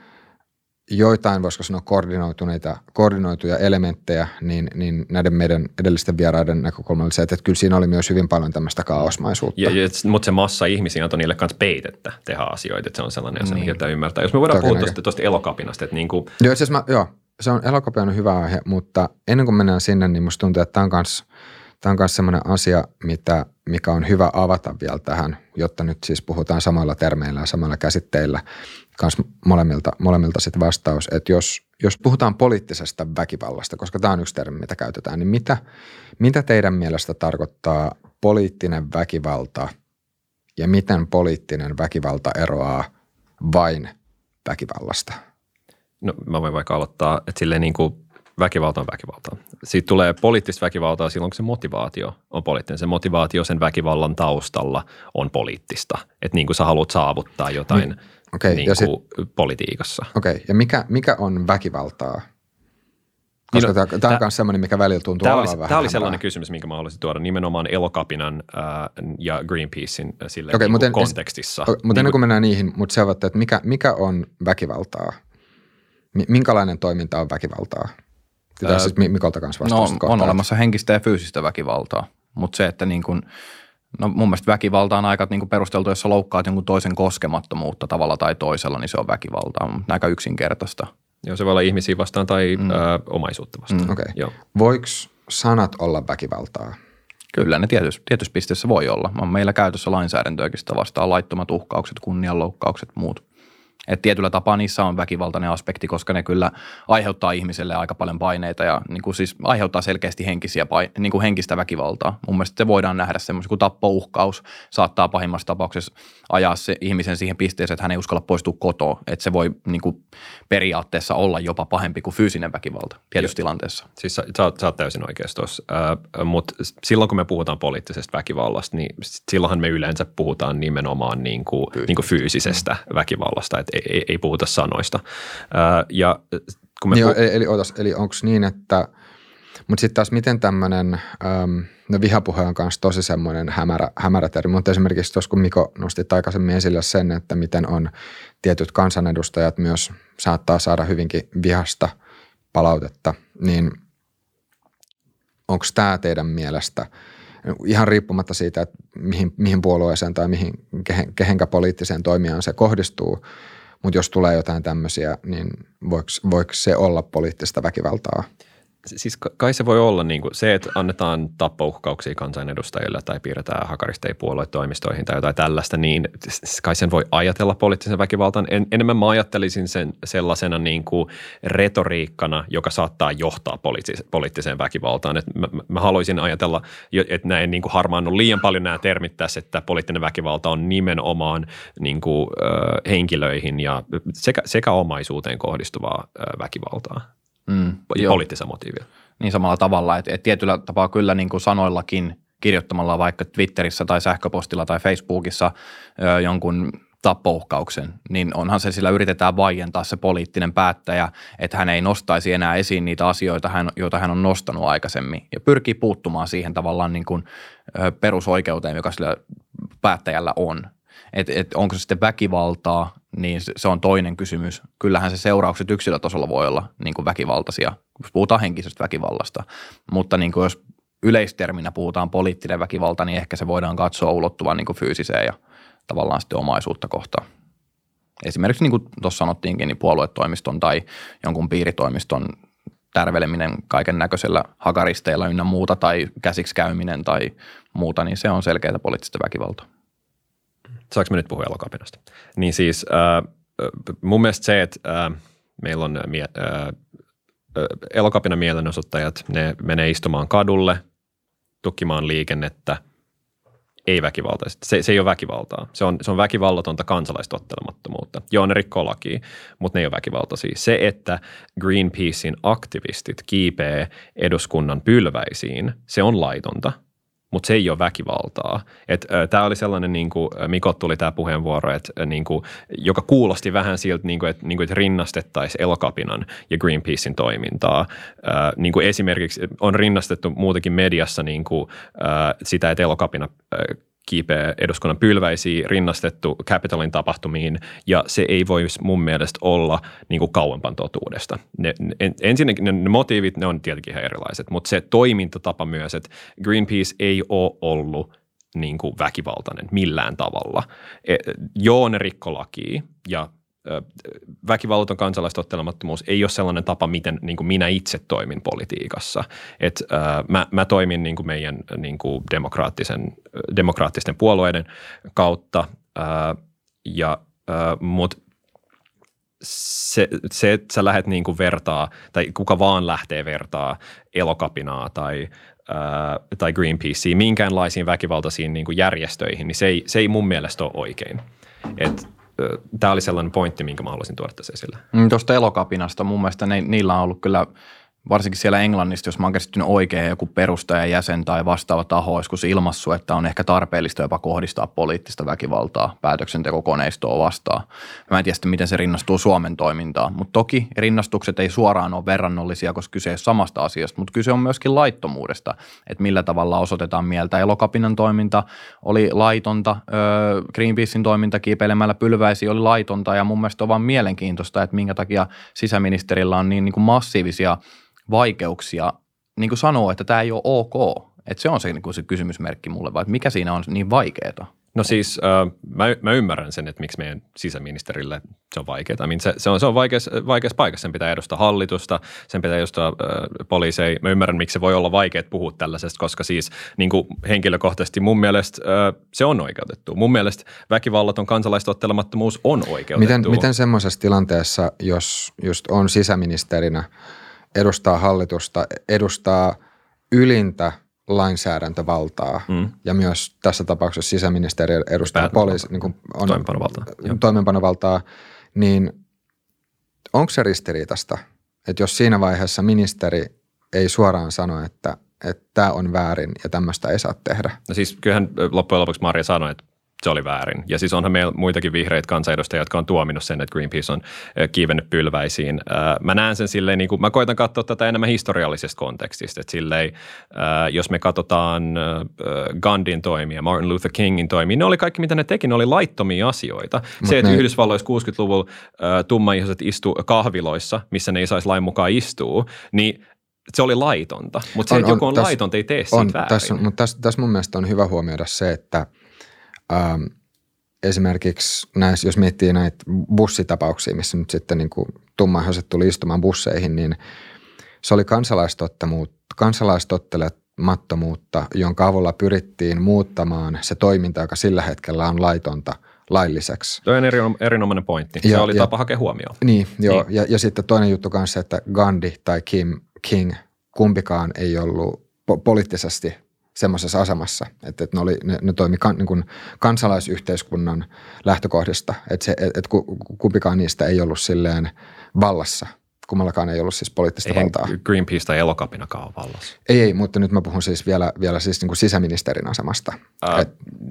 joitain, voisiko sanoa, koordinoituneita, koordinoituja elementtejä, niin, niin näiden meidän edellisten vieraiden näkökulma oli se, että, että kyllä siinä oli myös hyvin paljon tämmöistä kaosmaisuutta. Ja, ja, mutta se massa ihmisiä antoi niille kanssa peitettä tehdä asioita, että se on sellainen asia, niin. mikä ymmärtää. Jos me voidaan puhua tuosta elokapinasta, että niin kuin... Joo, siis mä, joo, se on elokapina on hyvä aihe, mutta ennen kuin mennään sinne, niin musta tuntuu, että tämä on myös Tämä on myös sellainen asia, mitä, mikä on hyvä avata vielä tähän, jotta nyt siis puhutaan samoilla termeillä ja samalla käsitteillä kans molemmilta, molemmilta sit vastaus, että jos, jos puhutaan poliittisesta väkivallasta, koska tämä on yksi termi, mitä käytetään, niin mitä, mitä teidän mielestä tarkoittaa poliittinen väkivalta ja miten poliittinen väkivalta eroaa vain väkivallasta? No mä voin vaikka aloittaa, että silleen niin kuin väkivalta on väkivaltaa. Siitä tulee poliittista väkivaltaa silloin, kun se motivaatio on poliittinen. Se motivaatio sen väkivallan taustalla on poliittista. Että niin kuin sä haluat saavuttaa jotain niin, okay, niin ja sit, politiikassa. Okei, okay, ja mikä, mikä on väkivaltaa? Koska niin, no, tämä on myös sellainen, mikä välillä tuntuu tämä oli, vähän Tämä oli sellainen kysymys, minkä mä haluaisin tuoda nimenomaan Elokapinan äh, ja Greenpeacein äh, sille okay, niin kontekstissa. Okay, mutta niin ennen kuin mennään niihin, mutta se että mikä, mikä on väkivaltaa? Minkälainen toiminta on väkivaltaa? Pitää siis Mikolta kanssa no, on olemassa henkistä ja fyysistä väkivaltaa, mutta se, että niin kuin, no mun mielestä väkivalta on aika niin kuin perusteltu, jos sä loukkaat jonkun toisen koskemattomuutta tavalla tai toisella, niin se on väkivaltaa, mutta aika yksinkertaista. Joo, se voi olla ihmisiä vastaan tai mm. ö, omaisuutta vastaan. Mm. Okay. Voiko sanat olla väkivaltaa? Kyllä ne tietyssä, tietyssä pisteessä voi olla. On meillä käytössä lainsäädäntöäkin sitä vastaan laittomat uhkaukset, kunnianloukkaukset, muut. Et tietyllä tapaa niissä on väkivaltainen aspekti, koska ne kyllä aiheuttaa ihmiselle aika paljon paineita ja niin kuin siis aiheuttaa selkeästi henkisiä, niin kuin henkistä väkivaltaa. Mun mielestä se voidaan nähdä semmoisen kuin tappouhkaus saattaa pahimmassa tapauksessa ajaa se ihmisen siihen pisteeseen, että hän ei uskalla poistua kotoa. Että se voi niin kuin periaatteessa olla jopa pahempi kuin fyysinen väkivalta tietyssä tilanteessa. Siis sä, sä, sä oot täysin oikeassa tuossa, äh, mutta silloin kun me puhutaan poliittisesta väkivallasta, niin silloinhan me yleensä puhutaan nimenomaan niin kuin, niin kuin fyysisestä mm. väkivallasta. Et ei, ei puhuta sanoista. Ja kun me niin, puh- eli, eli, otas, eli onko niin, että mutta sitten taas miten tämmöinen, no vihapuhe on kanssa tosi semmoinen hämärä, hämärä termi, mutta esimerkiksi tuossa kun Miko nosti aikaisemmin esille sen, että miten on tietyt kansanedustajat myös saattaa saada hyvinkin vihasta palautetta, niin onko tämä teidän mielestä – ihan riippumatta siitä, että mihin, mihin puolueeseen tai mihin, kehen, kehenkä poliittiseen toimijaan se kohdistuu, mutta jos tulee jotain tämmöisiä, niin voiko, voiko se olla poliittista väkivaltaa? Siis kai se voi olla niin kuin se, että annetaan tappouhkauksia kansanedustajille tai piirretään hakaristeja puoluetoimistoihin tai jotain tällaista, niin kai sen voi ajatella poliittisen väkivaltaan. En, enemmän mä ajattelisin sen sellaisena niin kuin retoriikkana, joka saattaa johtaa poliittis- poliittiseen väkivaltaan. Et mä, mä haluaisin ajatella, että näin niin kuin harmaannut liian paljon nämä termit tässä, että poliittinen väkivalta on nimenomaan niin kuin, ö, henkilöihin ja sekä, sekä omaisuuteen kohdistuvaa ö, väkivaltaa mm, poliittisen motiivia. Niin samalla tavalla, että, että tietyllä tapaa kyllä niin kuin sanoillakin kirjoittamalla vaikka Twitterissä tai sähköpostilla tai Facebookissa ö, jonkun tappouhkauksen, niin onhan se sillä yritetään vaientaa se poliittinen päättäjä, että hän ei nostaisi enää esiin niitä asioita, joita hän on nostanut aikaisemmin ja pyrkii puuttumaan siihen tavallaan niin kuin perusoikeuteen, joka sillä päättäjällä on. Että et onko se sitten väkivaltaa, niin se on toinen kysymys. Kyllähän se seuraukset yksilötasolla voi olla niin kuin väkivaltaisia, jos puhutaan henkisestä väkivallasta. Mutta niin kuin jos yleisterminä puhutaan poliittinen väkivalta, niin ehkä se voidaan katsoa ulottuvan niin kuin fyysiseen ja tavallaan sitten omaisuutta kohtaan. Esimerkiksi niin kuin tuossa sanottiinkin, niin puoluetoimiston tai jonkun piiritoimiston tärveleminen kaiken näköisellä hakaristeilla ynnä muuta tai käsiksi käyminen tai muuta, niin se on selkeää poliittista väkivaltaa saanko me nyt puhua elokapinasta? Niin siis äh, mun mielestä se, että äh, meillä on äh, elokapina mielenosoittajat, ne menee istumaan kadulle, tukkimaan liikennettä, ei väkivaltaisesti. Se, se ei ole väkivaltaa. Se on, se on väkivallatonta kansalaistottelemattomuutta. Joo, ne rikkoo lakia, mutta ne ei ole väkivaltaisia. Se, että Greenpeacein aktivistit kiipee eduskunnan pylväisiin, se on laitonta – mutta se ei ole väkivaltaa. Tämä oli sellainen, niin kuin Mikot tuli tämä puheenvuoro, että, niin kuin, joka kuulosti vähän siltä, niin että, niin kuin, että rinnastettaisiin Elokapinan ja Greenpeacein toimintaa. Ää, niin kuin esimerkiksi on rinnastettu muutenkin mediassa niin kuin, ää, sitä, että Elokapina ää, kiipeä eduskunnan pylväisiin rinnastettu Capitalin tapahtumiin, ja se ei voi mun mielestä olla niin kuin kauempan totuudesta. Ne, ne, ensinnäkin ne, ne motiivit, ne on tietenkin ihan erilaiset, mutta se toimintatapa myös, että Greenpeace ei ole ollut niin kuin väkivaltainen millään tavalla. E, joo, ne rikkolakia ja väkivallaton kansalaistottelemattomuus ei ole sellainen tapa, miten niin kuin minä itse toimin politiikassa. Et, äh, mä, mä toimin niin kuin meidän niin kuin demokraattisen, demokraattisten puolueiden kautta, ja, äh, mutta se, se, että sä lähdet niin kuin vertaa, tai kuka vaan lähtee vertaa elokapinaa tai, ää, tai Greenpeacea minkäänlaisiin väkivaltaisiin niin kuin järjestöihin, niin se ei, se ei mun mielestä ole oikein. Et tämä oli sellainen pointti, minkä mä haluaisin tuoda tässä esille. Mm, Tuosta elokapinasta mun mielestä ne, niillä on ollut kyllä varsinkin siellä Englannista, jos mä oon käsittynyt oikein, joku perustajajäsen tai vastaava taho olisi ilmassu, että on ehkä tarpeellista jopa kohdistaa poliittista väkivaltaa päätöksentekokoneistoa vastaan. Mä en tiedä sitten, miten se rinnastuu Suomen toimintaan, mutta toki rinnastukset ei suoraan ole verrannollisia, koska kyse ei ole samasta asiasta, mutta kyse on myöskin laittomuudesta, että millä tavalla osoitetaan mieltä. Elokapinan toiminta oli laitonta, Greenpeacein toiminta kiipeilemällä pylväisi oli laitonta ja mun mielestä on vaan mielenkiintoista, että minkä takia sisäministerillä on niin, niin kuin massiivisia – vaikeuksia niin kuin sanoa, että tämä ei ole ok. Että se on se, niin kuin se kysymysmerkki mulle, vai mikä siinä on niin vaikeaa? No siis äh, mä, mä ymmärrän sen, että miksi meidän sisäministerille se on vaikeaa. I mean, se, se, on, se on vaikeassa, vaikeassa paikassa. Sen pitää edustaa hallitusta, sen pitää edustaa äh, poliiseja. Mä ymmärrän, miksi se voi olla vaikea puhua tällaisesta, koska siis niin kuin henkilökohtaisesti mun mielestä äh, se on oikeutettu. Mun mielestä väkivallaton kansalaistottelemattomuus on oikeutettu. Miten, miten semmoisessa tilanteessa, jos just on sisäministerinä – edustaa hallitusta, edustaa ylintä lainsäädäntövaltaa mm. ja myös tässä tapauksessa sisäministeriö edustaa poliisi, niin kuin on toimenpanovaltaa. toimenpanovaltaa, niin onko se ristiriitasta, että jos siinä vaiheessa ministeri ei suoraan sano, että että tämä on väärin ja tämmöistä ei saa tehdä. No siis kyllähän loppujen lopuksi Maria sanoi, että se oli väärin. Ja siis onhan meillä muitakin vihreitä kansanedustajia, jotka on tuominut sen, että Greenpeace on kiivennyt pylväisiin. Mä näen sen silleen, niin kuin, mä koitan katsoa tätä enemmän historiallisesta kontekstista, että silleen, jos me katsotaan Gandhin toimia, Martin Luther Kingin toimia, ne oli kaikki, mitä ne teki, ne oli laittomia asioita. Mut se, että ne... Yhdysvalloissa 60-luvulla tummaihoiset istu kahviloissa, missä ne ei saisi lain mukaan istua, niin se oli laitonta, mutta se, on, että joku on, on laitonta, ei tee siitä on, väärin. Tässä, mutta tässä, tässä mun mielestä on hyvä huomioida se, että – ähm, esimerkiksi näissä, jos miettii näitä bussitapauksia, missä nyt sitten niin kuin tummaihoiset tuli istumaan busseihin, niin se oli kansalaistottelemattomuutta, jonka avulla pyrittiin muuttamaan se toiminta, joka sillä hetkellä on laitonta lailliseksi. Tuo on eri, erinomainen pointti. Ja, se oli ja, tapa hakea huomioon. Niin, joo. Niin. Ja, ja sitten toinen juttu kanssa, että Gandhi tai Kim King, kumpikaan ei ollut po- poliittisesti semmoisessa asemassa, että, että ne, oli, ne, ne toimi kan, niin kuin kansalaisyhteiskunnan lähtökohdista, että, se, että kumpikaan niistä ei ollut silleen vallassa – kummallakaan ei ollut siis poliittista Eihän valtaa. Greenpeace tai elokapinakaan ole vallassa. Ei, ei, mutta nyt mä puhun siis vielä, vielä siis niin kuin sisäministerin asemasta. Ää, Et,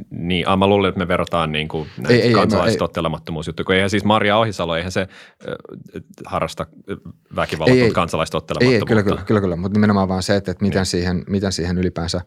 niin, mä luulen, että me verrataan niin kuin ei, ei, kansalaistottelemattomuusjuttuja, kun eihän siis Maria Ohisalo, eihän se äh, harrasta väkivallatonta kansalaistottelemattomuutta. Ei, ei, kyllä, kyllä, kyllä, kyllä, mutta nimenomaan vaan se, että, että miten, niin. siihen, miten siihen ylipäänsä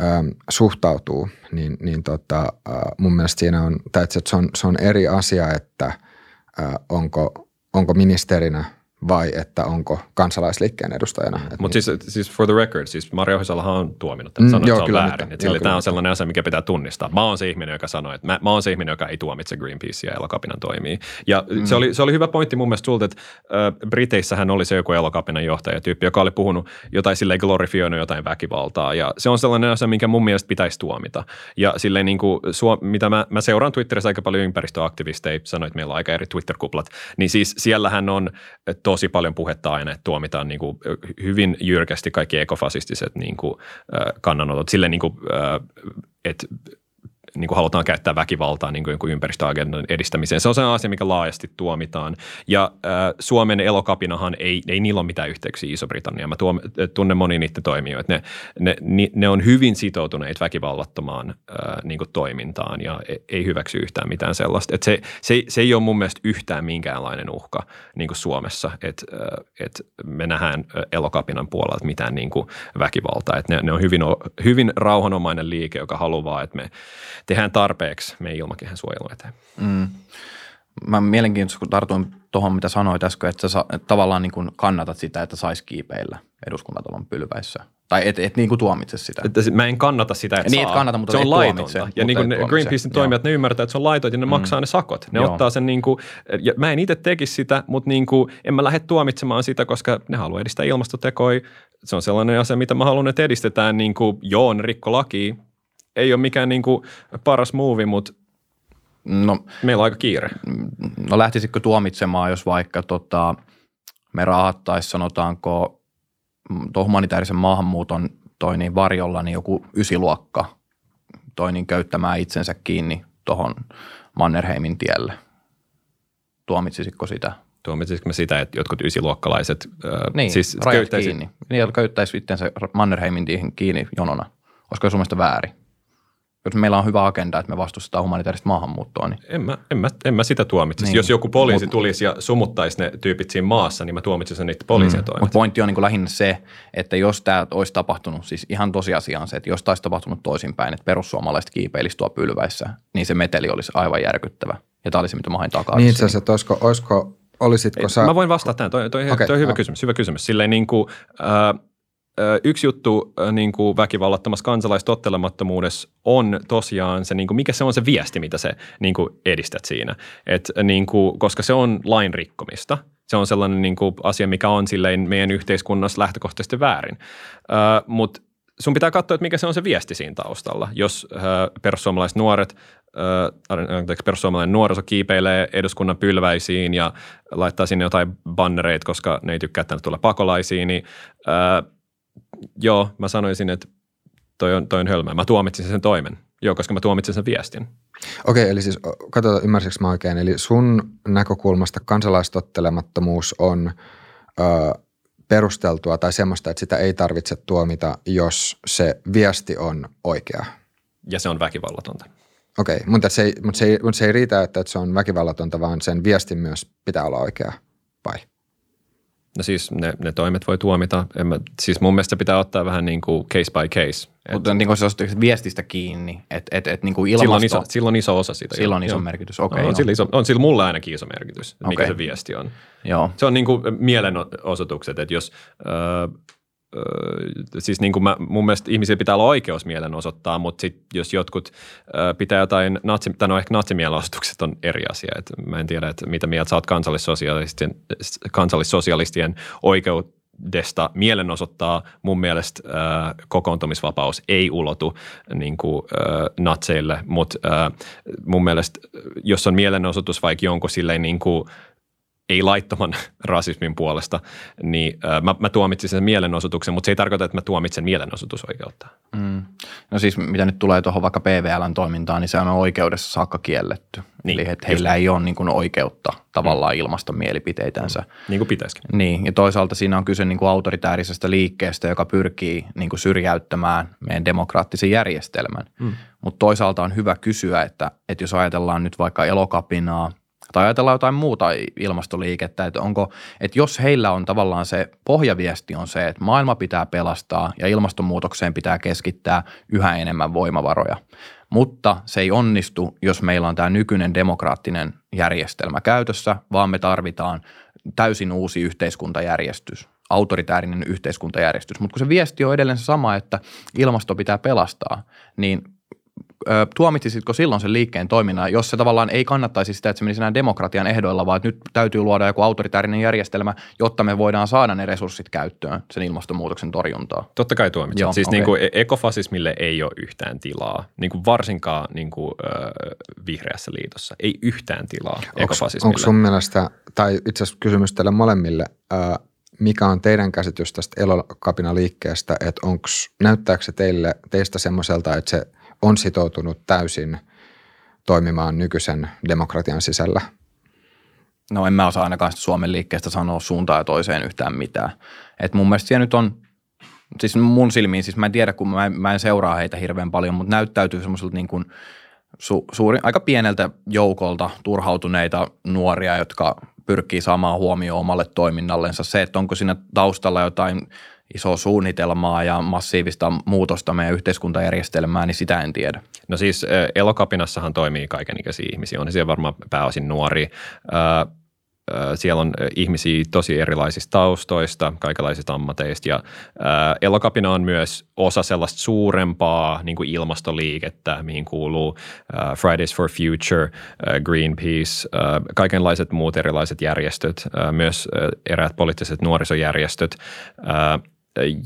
ähm, suhtautuu, niin, niin tota, äh, mun mielestä siinä on, tai että se on, se on eri asia, että äh, onko, onko ministerinä – vai että onko kansalaisliikkeen edustajana. Mm. Mutta niin. siis, siis for the record, siis Mario Ohisalahan on tuominut, että mm, sanoo, joo, että se on väärin. Että joo, tämä on sellainen asia, mikä pitää tunnistaa. Mä oon se ihminen, joka sanoo, että mä, mä oon se ihminen, joka ei tuomitse Greenpeacea ja elokapinan toimii. Ja mm. se, oli, se oli hyvä pointti mun mielestä sulta, että äh, Briteissähän oli se joku elokapinan johtajatyyppi, joka oli puhunut jotain silleen glorifioinut jotain väkivaltaa. Ja se on sellainen asia, minkä mun mielestä pitäisi tuomita. Ja silleen niin kuin, mitä mä, mä seuraan Twitterissä aika paljon ympäristöaktivisteja, sanoit, että meillä on aika eri Twitter-kuplat, niin siis siellähän on to, tosi paljon puhetta aina, että tuomitaan niin kuin hyvin jyrkästi kaikki ekofasistiset niin kuin, kannanotot. Sille niin kuin, että niin kuin halutaan käyttää väkivaltaa niin kuin ympäristöagendan edistämiseen. Se on se asia, mikä laajasti tuomitaan. Ja äh, Suomen elokapinahan ei, ei niillä ole mitään yhteyksiä Iso-Britanniaan. Mä tuom, tunnen moni niiden toimijoita. Ne, ne, ne, on hyvin sitoutuneet väkivallattomaan äh, niin kuin toimintaan ja ei, ei hyväksy yhtään mitään sellaista. Et se, se, se ei ole mun mielestä yhtään minkäänlainen uhka niin kuin Suomessa, että äh, et me nähdään elokapinan puolelta mitään niin kuin väkivaltaa. Et ne, ne on hyvin, hyvin rauhanomainen liike, joka haluaa, että me tehdään tarpeeksi meidän ilmakehän suojelun eteen. Mm. Mä mielenkiintoista, kun tartuin tuohon, mitä sanoit äsken, että sä että tavallaan niin kuin kannatat sitä, että saisi kiipeillä eduskuntatalon pylväissä. Tai et, et niin kuin tuomitse sitä. Että mä en kannata sitä, että niin, saa. kannata, mutta se on laitonta. Ja niin kuin Greenpeacein toimijat, ne ymmärtää, että se on laitonta ja ne mm. maksaa ne sakot. Ne Joo. ottaa sen niin kuin, ja mä en itse tekisi sitä, mutta niin kuin, en mä lähde tuomitsemaan sitä, koska ne haluaa edistää ilmastotekoja. Se on sellainen asia, mitä mä haluan, että edistetään. Niin kuin, joo, ne rikko laki, ei ole mikään niin kuin paras movie, mutta no, meillä on aika kiire. No lähtisitkö tuomitsemaan, jos vaikka tota, me rahattaisiin sanotaanko tuon humanitaarisen maahanmuuton toi niin varjolla niin joku ysiluokka toi niin köyttämään itsensä kiinni tuohon Mannerheimin tielle. Tuomitsisitko sitä? Tuomitsisitko me sitä, että jotkut ysiluokkalaiset niin, siis köyttäisi... kiinni. Niin, köyttäisi itsensä Mannerheimin kiinni jonona. Olisiko se sun väärin? Jos meillä on hyvä agenda, että me vastustetaan humanitaarista maahanmuuttoa. Niin. En, mä, en, mä, en mä sitä tuomitsisi. Niin. Jos joku poliisi Mut, tulisi ja sumuttaisi ne tyypit siinä maassa, niin mä tuomitsisin niitä poliisien mm, Mutta pointti on niin kuin lähinnä se, että jos tämä olisi tapahtunut, siis ihan tosiasiaan se, että jos tämä olisi tapahtunut toisinpäin, että perussuomalaiset kiipeilisi tuo pylväissä, niin se meteli olisi aivan järkyttävä. Ja tämä oli se, mitä mä hain takaa. Niin itse asiassa, olisiko, olisiko olisitko sä... Mä voin vastata tähän, toi, toi, okay, toi on hyvä no. kysymys, hyvä kysymys. Silleen niin kuin, äh, yksi juttu niin kuin väkivallattomassa kansalaistottelemattomuudessa on tosiaan se, niin kuin, mikä se on se viesti, mitä se niin kuin edistät siinä. Et, niin kuin, koska se on lain rikkomista. Se on sellainen niin kuin, asia, mikä on silleen meidän yhteiskunnassa lähtökohtaisesti väärin. Mutta sun pitää katsoa, että mikä se on se viesti siinä taustalla. Jos äh, perussuomalaiset nuoret, äh, perussuomalainen nuoriso kiipeilee eduskunnan pylväisiin ja laittaa sinne jotain bannereita, koska ne ei tykkää, että tulee pakolaisiin, niin äh, joo, mä sanoisin, että toi on, toi on hölmää. Mä tuomitsin sen toimen. Joo, koska mä tuomitsin sen viestin. Okei, eli siis katsotaan, ymmärsikö mä oikein. Eli sun näkökulmasta kansalaistottelemattomuus on ö, perusteltua tai semmoista, että sitä ei tarvitse tuomita, jos se viesti on oikea. Ja se on väkivallatonta. Okei, mutta se, ei, mutta se, ei, mutta se ei riitä, että, se on väkivallatonta, vaan sen viestin myös pitää olla oikea, vai? No siis ne, ne toimet voi tuomita. En mä, siis mun mielestä pitää ottaa vähän niin kuin case by case. Mutta niin kuin se on viestistä kiinni, että et, et, niin kuin ilmasto... Silloin on, iso, silloin on iso osa siitä. Silloin on iso merkitys, okei. Okay, no, on, sillä iso, on sillä mulle ainakin iso merkitys, okay. mikä se viesti on. Joo. Se on niin kuin mielenosoitukset, että jos... Öö, siis niin kuin mä, mun mielestä ihmisillä pitää olla oikeus mielenosoittaa, mutta sit jos jotkut ö, pitää jotain, natsi, tai no ehkä natsimielenosoitukset on eri asia. Et mä en tiedä, että mitä mieltä sä oot kansallissosialistien, kansallissosialistien oikeudesta mielenosoittaa. Mun mielestä ö, kokoontumisvapaus ei ulotu niin kuin, ö, natseille, mutta mun mielestä jos on mielenosoitus vaikka jonkun silleen niin kuin – ei laittoman rasismin puolesta, niin äh, mä, mä tuomitsin sen mielenosoituksen, mutta se ei tarkoita, että mä tuomitsen mielenosoitusoikeutta. Mm. No siis mitä nyt tulee tuohon vaikka PVLn toimintaan, niin se on oikeudessa saakka kielletty. Niin, Eli että heillä just. ei ole niin kuin oikeutta tavallaan mm. ilmaista mielipiteitänsä. Mm. Niin kuin pitäisikin. Niin, ja toisaalta siinä on kyse niin kuin autoritäärisestä liikkeestä, joka pyrkii niin kuin syrjäyttämään meidän demokraattisen järjestelmän. Mm. Mutta toisaalta on hyvä kysyä, että, että jos ajatellaan nyt vaikka elokapinaa – tai ajatellaan jotain muuta ilmastoliikettä, että onko, että jos heillä on tavallaan se pohjaviesti on se, että maailma pitää pelastaa ja ilmastonmuutokseen pitää keskittää yhä enemmän voimavaroja, mutta se ei onnistu, jos meillä on tämä nykyinen demokraattinen järjestelmä käytössä, vaan me tarvitaan täysin uusi yhteiskuntajärjestys, autoritäärinen yhteiskuntajärjestys. Mutta kun se viesti on edelleen se sama, että ilmasto pitää pelastaa, niin ö, tuomitsisitko silloin sen liikkeen toiminnan, jos se tavallaan ei kannattaisi sitä, että se menisi enää demokratian ehdoilla, vaan että nyt täytyy luoda joku autoritäärinen järjestelmä, jotta me voidaan saada ne resurssit käyttöön sen ilmastonmuutoksen torjuntaa. Totta kai tuomitsen. Joo, Siis okei. niin kuin ekofasismille ei ole yhtään tilaa, niin kuin varsinkaan niin kuin, äh, vihreässä liitossa. Ei yhtään tilaa Onko ekofasismille. sun mielestä, tai itse asiassa kysymys teille molemmille, ää, mikä on teidän käsitys tästä elokapinaliikkeestä, että onks, näyttääkö se teille, teistä semmoiselta, että se on sitoutunut täysin toimimaan nykyisen demokratian sisällä? No en mä osaa ainakaan sitä Suomen liikkeestä sanoa suuntaan ja toiseen yhtään mitään. Et mun mielestä siellä nyt on, siis mun silmiin, siis mä en tiedä, kun mä mä en seuraa heitä hirveän paljon, mutta näyttäytyy semmoiselta niin kuin su, suuri, aika pieneltä joukolta turhautuneita nuoria, jotka pyrkii saamaan huomioon omalle toiminnallensa. Se, että onko siinä taustalla jotain isoa suunnitelmaa ja massiivista muutosta meidän yhteiskuntajärjestelmään, niin sitä en tiedä. No siis elokapinassahan toimii kaikenikäisiä ihmisiä. On siellä varmaan pääosin nuori. Siellä on ihmisiä tosi erilaisista taustoista, kaikenlaisista ammateista ja elokapina on myös osa sellaista suurempaa niin kuin ilmastoliikettä, mihin kuuluu Fridays for Future, Greenpeace, kaikenlaiset muut erilaiset järjestöt, myös ää, eräät poliittiset nuorisojärjestöt.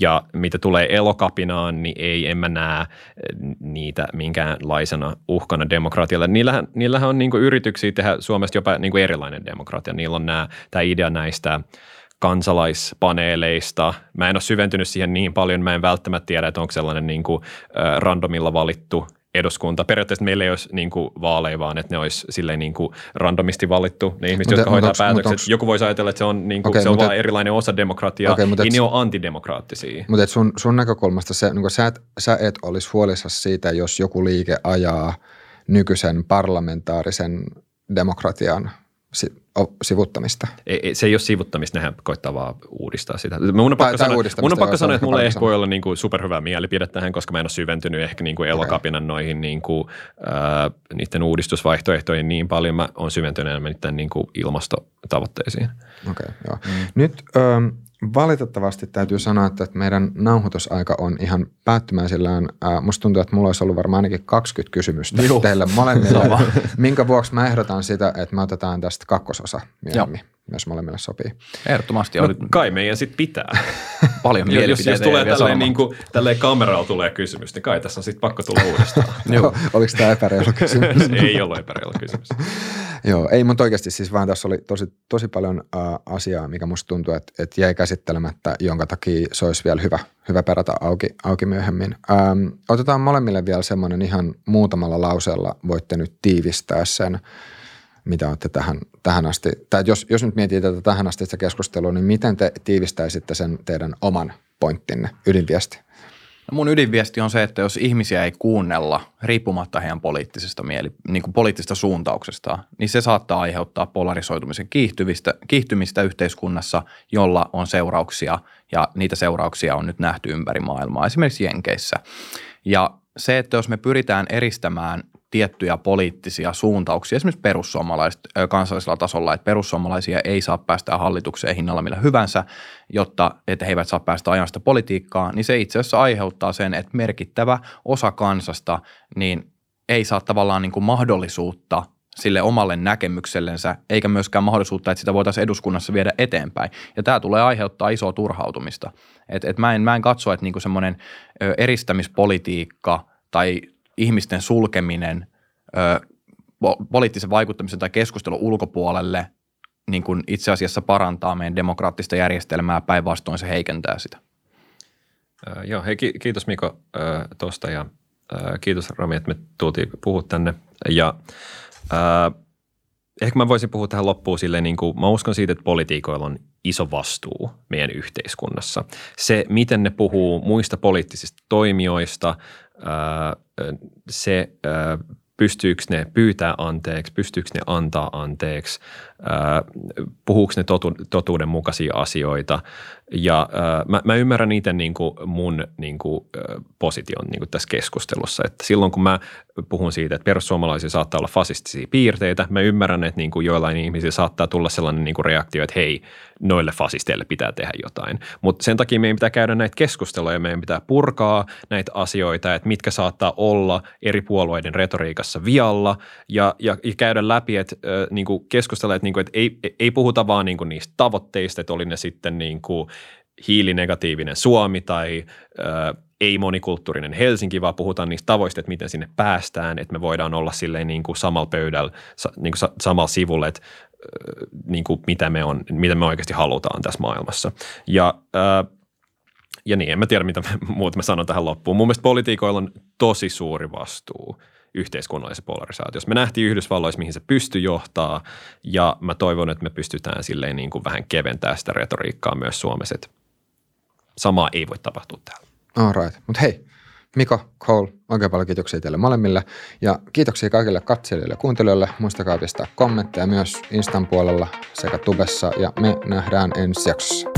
Ja mitä tulee elokapinaan, niin ei, en mä näe niitä minkäänlaisena uhkana demokratialle. Niillähän, niillähän on niin yrityksiä tehdä Suomesta jopa niin erilainen demokratia. Niillä on nämä, tämä idea näistä kansalaispaneeleista. Mä en ole syventynyt siihen niin paljon, mä en välttämättä tiedä, että onko sellainen niin kuin, äh, randomilla valittu eduskunta. Periaatteessa meillä ei olisi niin kuin vaaleja, vaan että ne olisi silleen niin kuin randomisti valittu, ne ihmiset, Mutta- jotka hoitaa onks- päätökset. onks- Joku voisi ajatella, että se on, niin kuin, Okei, se on mutta- vaan erilainen osa demokratiaa. Okei, mutta ei et- ne ole antidemokraattisia. Mutta et sun, sun näkökulmasta se, niin sä, et, sä et olisi huolissasi siitä, jos joku liike ajaa nykyisen parlamentaarisen demokratian sivuttamista. Ei, se ei ole sivuttamista, nehän koittaa vaan uudistaa sitä. Mun on pakko, tai sanoa, uudistamista, mun on pakko sanoa, että mulla ei ehkä voi olla niin kuin superhyvä mielipide tähän, koska mä en ole syventynyt ehkä niin kuin elokapinan noihin niin kuin, äh, niiden uudistusvaihtoehtoihin niin paljon. Mä oon syventynyt enemmän niiden niin kuin ilmastotavoitteisiin. Okei, okay, joo. Mm. Nyt ö, valitettavasti täytyy sanoa, että meidän nauhoitusaika on ihan päättymäisillään. Ää, musta tuntuu, että mulla olisi ollut varmaan ainakin 20 kysymystä Joo. teille molemmille, minkä vuoksi mä ehdotan sitä, että me otetaan tästä kakkososa myöhemmin, jos molemmille sopii. Ehdottomasti No, oli kai meidän sitten pitää. paljon jos, jos, tulee tälleen, niin kuin, tälleen kameralla tulee kysymys, niin kai tässä on sitten pakko tulla uudestaan. Joo. Oliko tämä epäreilu kysymys? ei ollut epäreillä kysymys. Joo, ei mutta oikeasti siis vaan tässä oli tosi, tosi paljon ä, asiaa, mikä musta tuntuu, että, että jäi käsittelemättä, jonka takia se olisi vielä hyvä, hyvä perata auki, auki myöhemmin. Ähm, otetaan molemmille vielä semmoinen ihan muutamalla lauseella, voitte nyt tiivistää sen, mitä olette tähän, tähän asti, tai jos, jos nyt miettii tätä tähän asti sitä keskustelua, niin miten te tiivistäisitte sen teidän oman pointtinne, ydinviesti? Mun ydinviesti on se, että jos ihmisiä ei kuunnella riippumatta heidän poliittisesta, mieli, niin kuin poliittisesta suuntauksestaan, niin se saattaa aiheuttaa polarisoitumisen kiihtyvistä, kiihtymistä yhteiskunnassa, jolla on seurauksia ja niitä seurauksia on nyt nähty ympäri maailmaa, esimerkiksi Jenkeissä. Ja se, että jos me pyritään eristämään tiettyjä poliittisia suuntauksia, esimerkiksi perussuomalaiset kansallisella tasolla, että perussuomalaisia ei saa päästä hallitukseen hinnalla millä hyvänsä, jotta että he eivät saa päästä ajasta politiikkaa, niin se itse asiassa aiheuttaa sen, että merkittävä osa kansasta niin ei saa tavallaan niin kuin mahdollisuutta sille omalle näkemyksellensä, eikä myöskään mahdollisuutta, että sitä voitaisiin eduskunnassa viedä eteenpäin. Ja tämä tulee aiheuttaa isoa turhautumista. Et, et mä, en, mä en katso, että niinku semmoinen eristämispolitiikka tai ihmisten sulkeminen ö, po- poliittisen vaikuttamisen tai keskustelun ulkopuolelle niin kuin itse asiassa parantaa meidän demokraattista järjestelmää, päinvastoin se heikentää sitä. Äh, joo, hei, ki- kiitos Miko tuosta ja äh, kiitos Rami, että me tultiin puhua tänne. Ja äh, ehkä mä voisin puhua tähän loppuun silleen, niin kuin, mä uskon siitä, että politiikoilla on iso vastuu meidän yhteiskunnassa. Se, miten ne puhuu muista poliittisista toimijoista, se pystyykö ne pyytää anteeksi, pystyykö ne antaa anteeksi, puhuuko ne totu, totuudenmukaisia asioita. Ja mä, mä ymmärrän itse niin kuin mun niin kuin, position niin kuin tässä keskustelussa, että silloin kun mä puhun siitä, että perussuomalaisia saattaa olla fasistisia piirteitä, mä ymmärrän, että niin kuin joillain ihmisillä saattaa tulla sellainen niin kuin reaktio, että hei, noille fasisteille pitää tehdä jotain. Mutta sen takia meidän pitää käydä näitä keskusteluja, meidän pitää purkaa näitä asioita, että mitkä saattaa olla eri puolueiden retoriikassa vialla ja, ja, ja käydä läpi, että äh, niinku keskustella, että, niinku, että ei, ei puhuta vaan niinku niistä tavoitteista, että oli ne sitten niinku hiilinegatiivinen Suomi tai äh, ei-monikulttuurinen Helsinki, vaan puhutaan niistä tavoista, että miten sinne päästään, että me voidaan olla silleen niin kuin samalla pöydällä, niin kuin samalla sivulla, että niin kuin mitä, me on, mitä me oikeasti halutaan tässä maailmassa. Ja, ja niin, en mä tiedä, mitä muuta mä sanon tähän loppuun. Mun mielestä politiikoilla on tosi suuri vastuu yhteiskunnallisessa polarisaatiossa. Me nähtiin Yhdysvalloissa, mihin se pystyi johtaa, ja mä toivon, että me pystytään silleen niin kuin vähän keventää sitä retoriikkaa myös Suomessa, että samaa ei voi tapahtua täällä. All right. Mutta hei, Miko, Cole, oikein paljon kiitoksia teille molemmille ja kiitoksia kaikille katselijoille ja kuuntelijoille. Muistakaa pistää kommentteja myös Instan puolella sekä Tubessa ja me nähdään ensi jaksossa.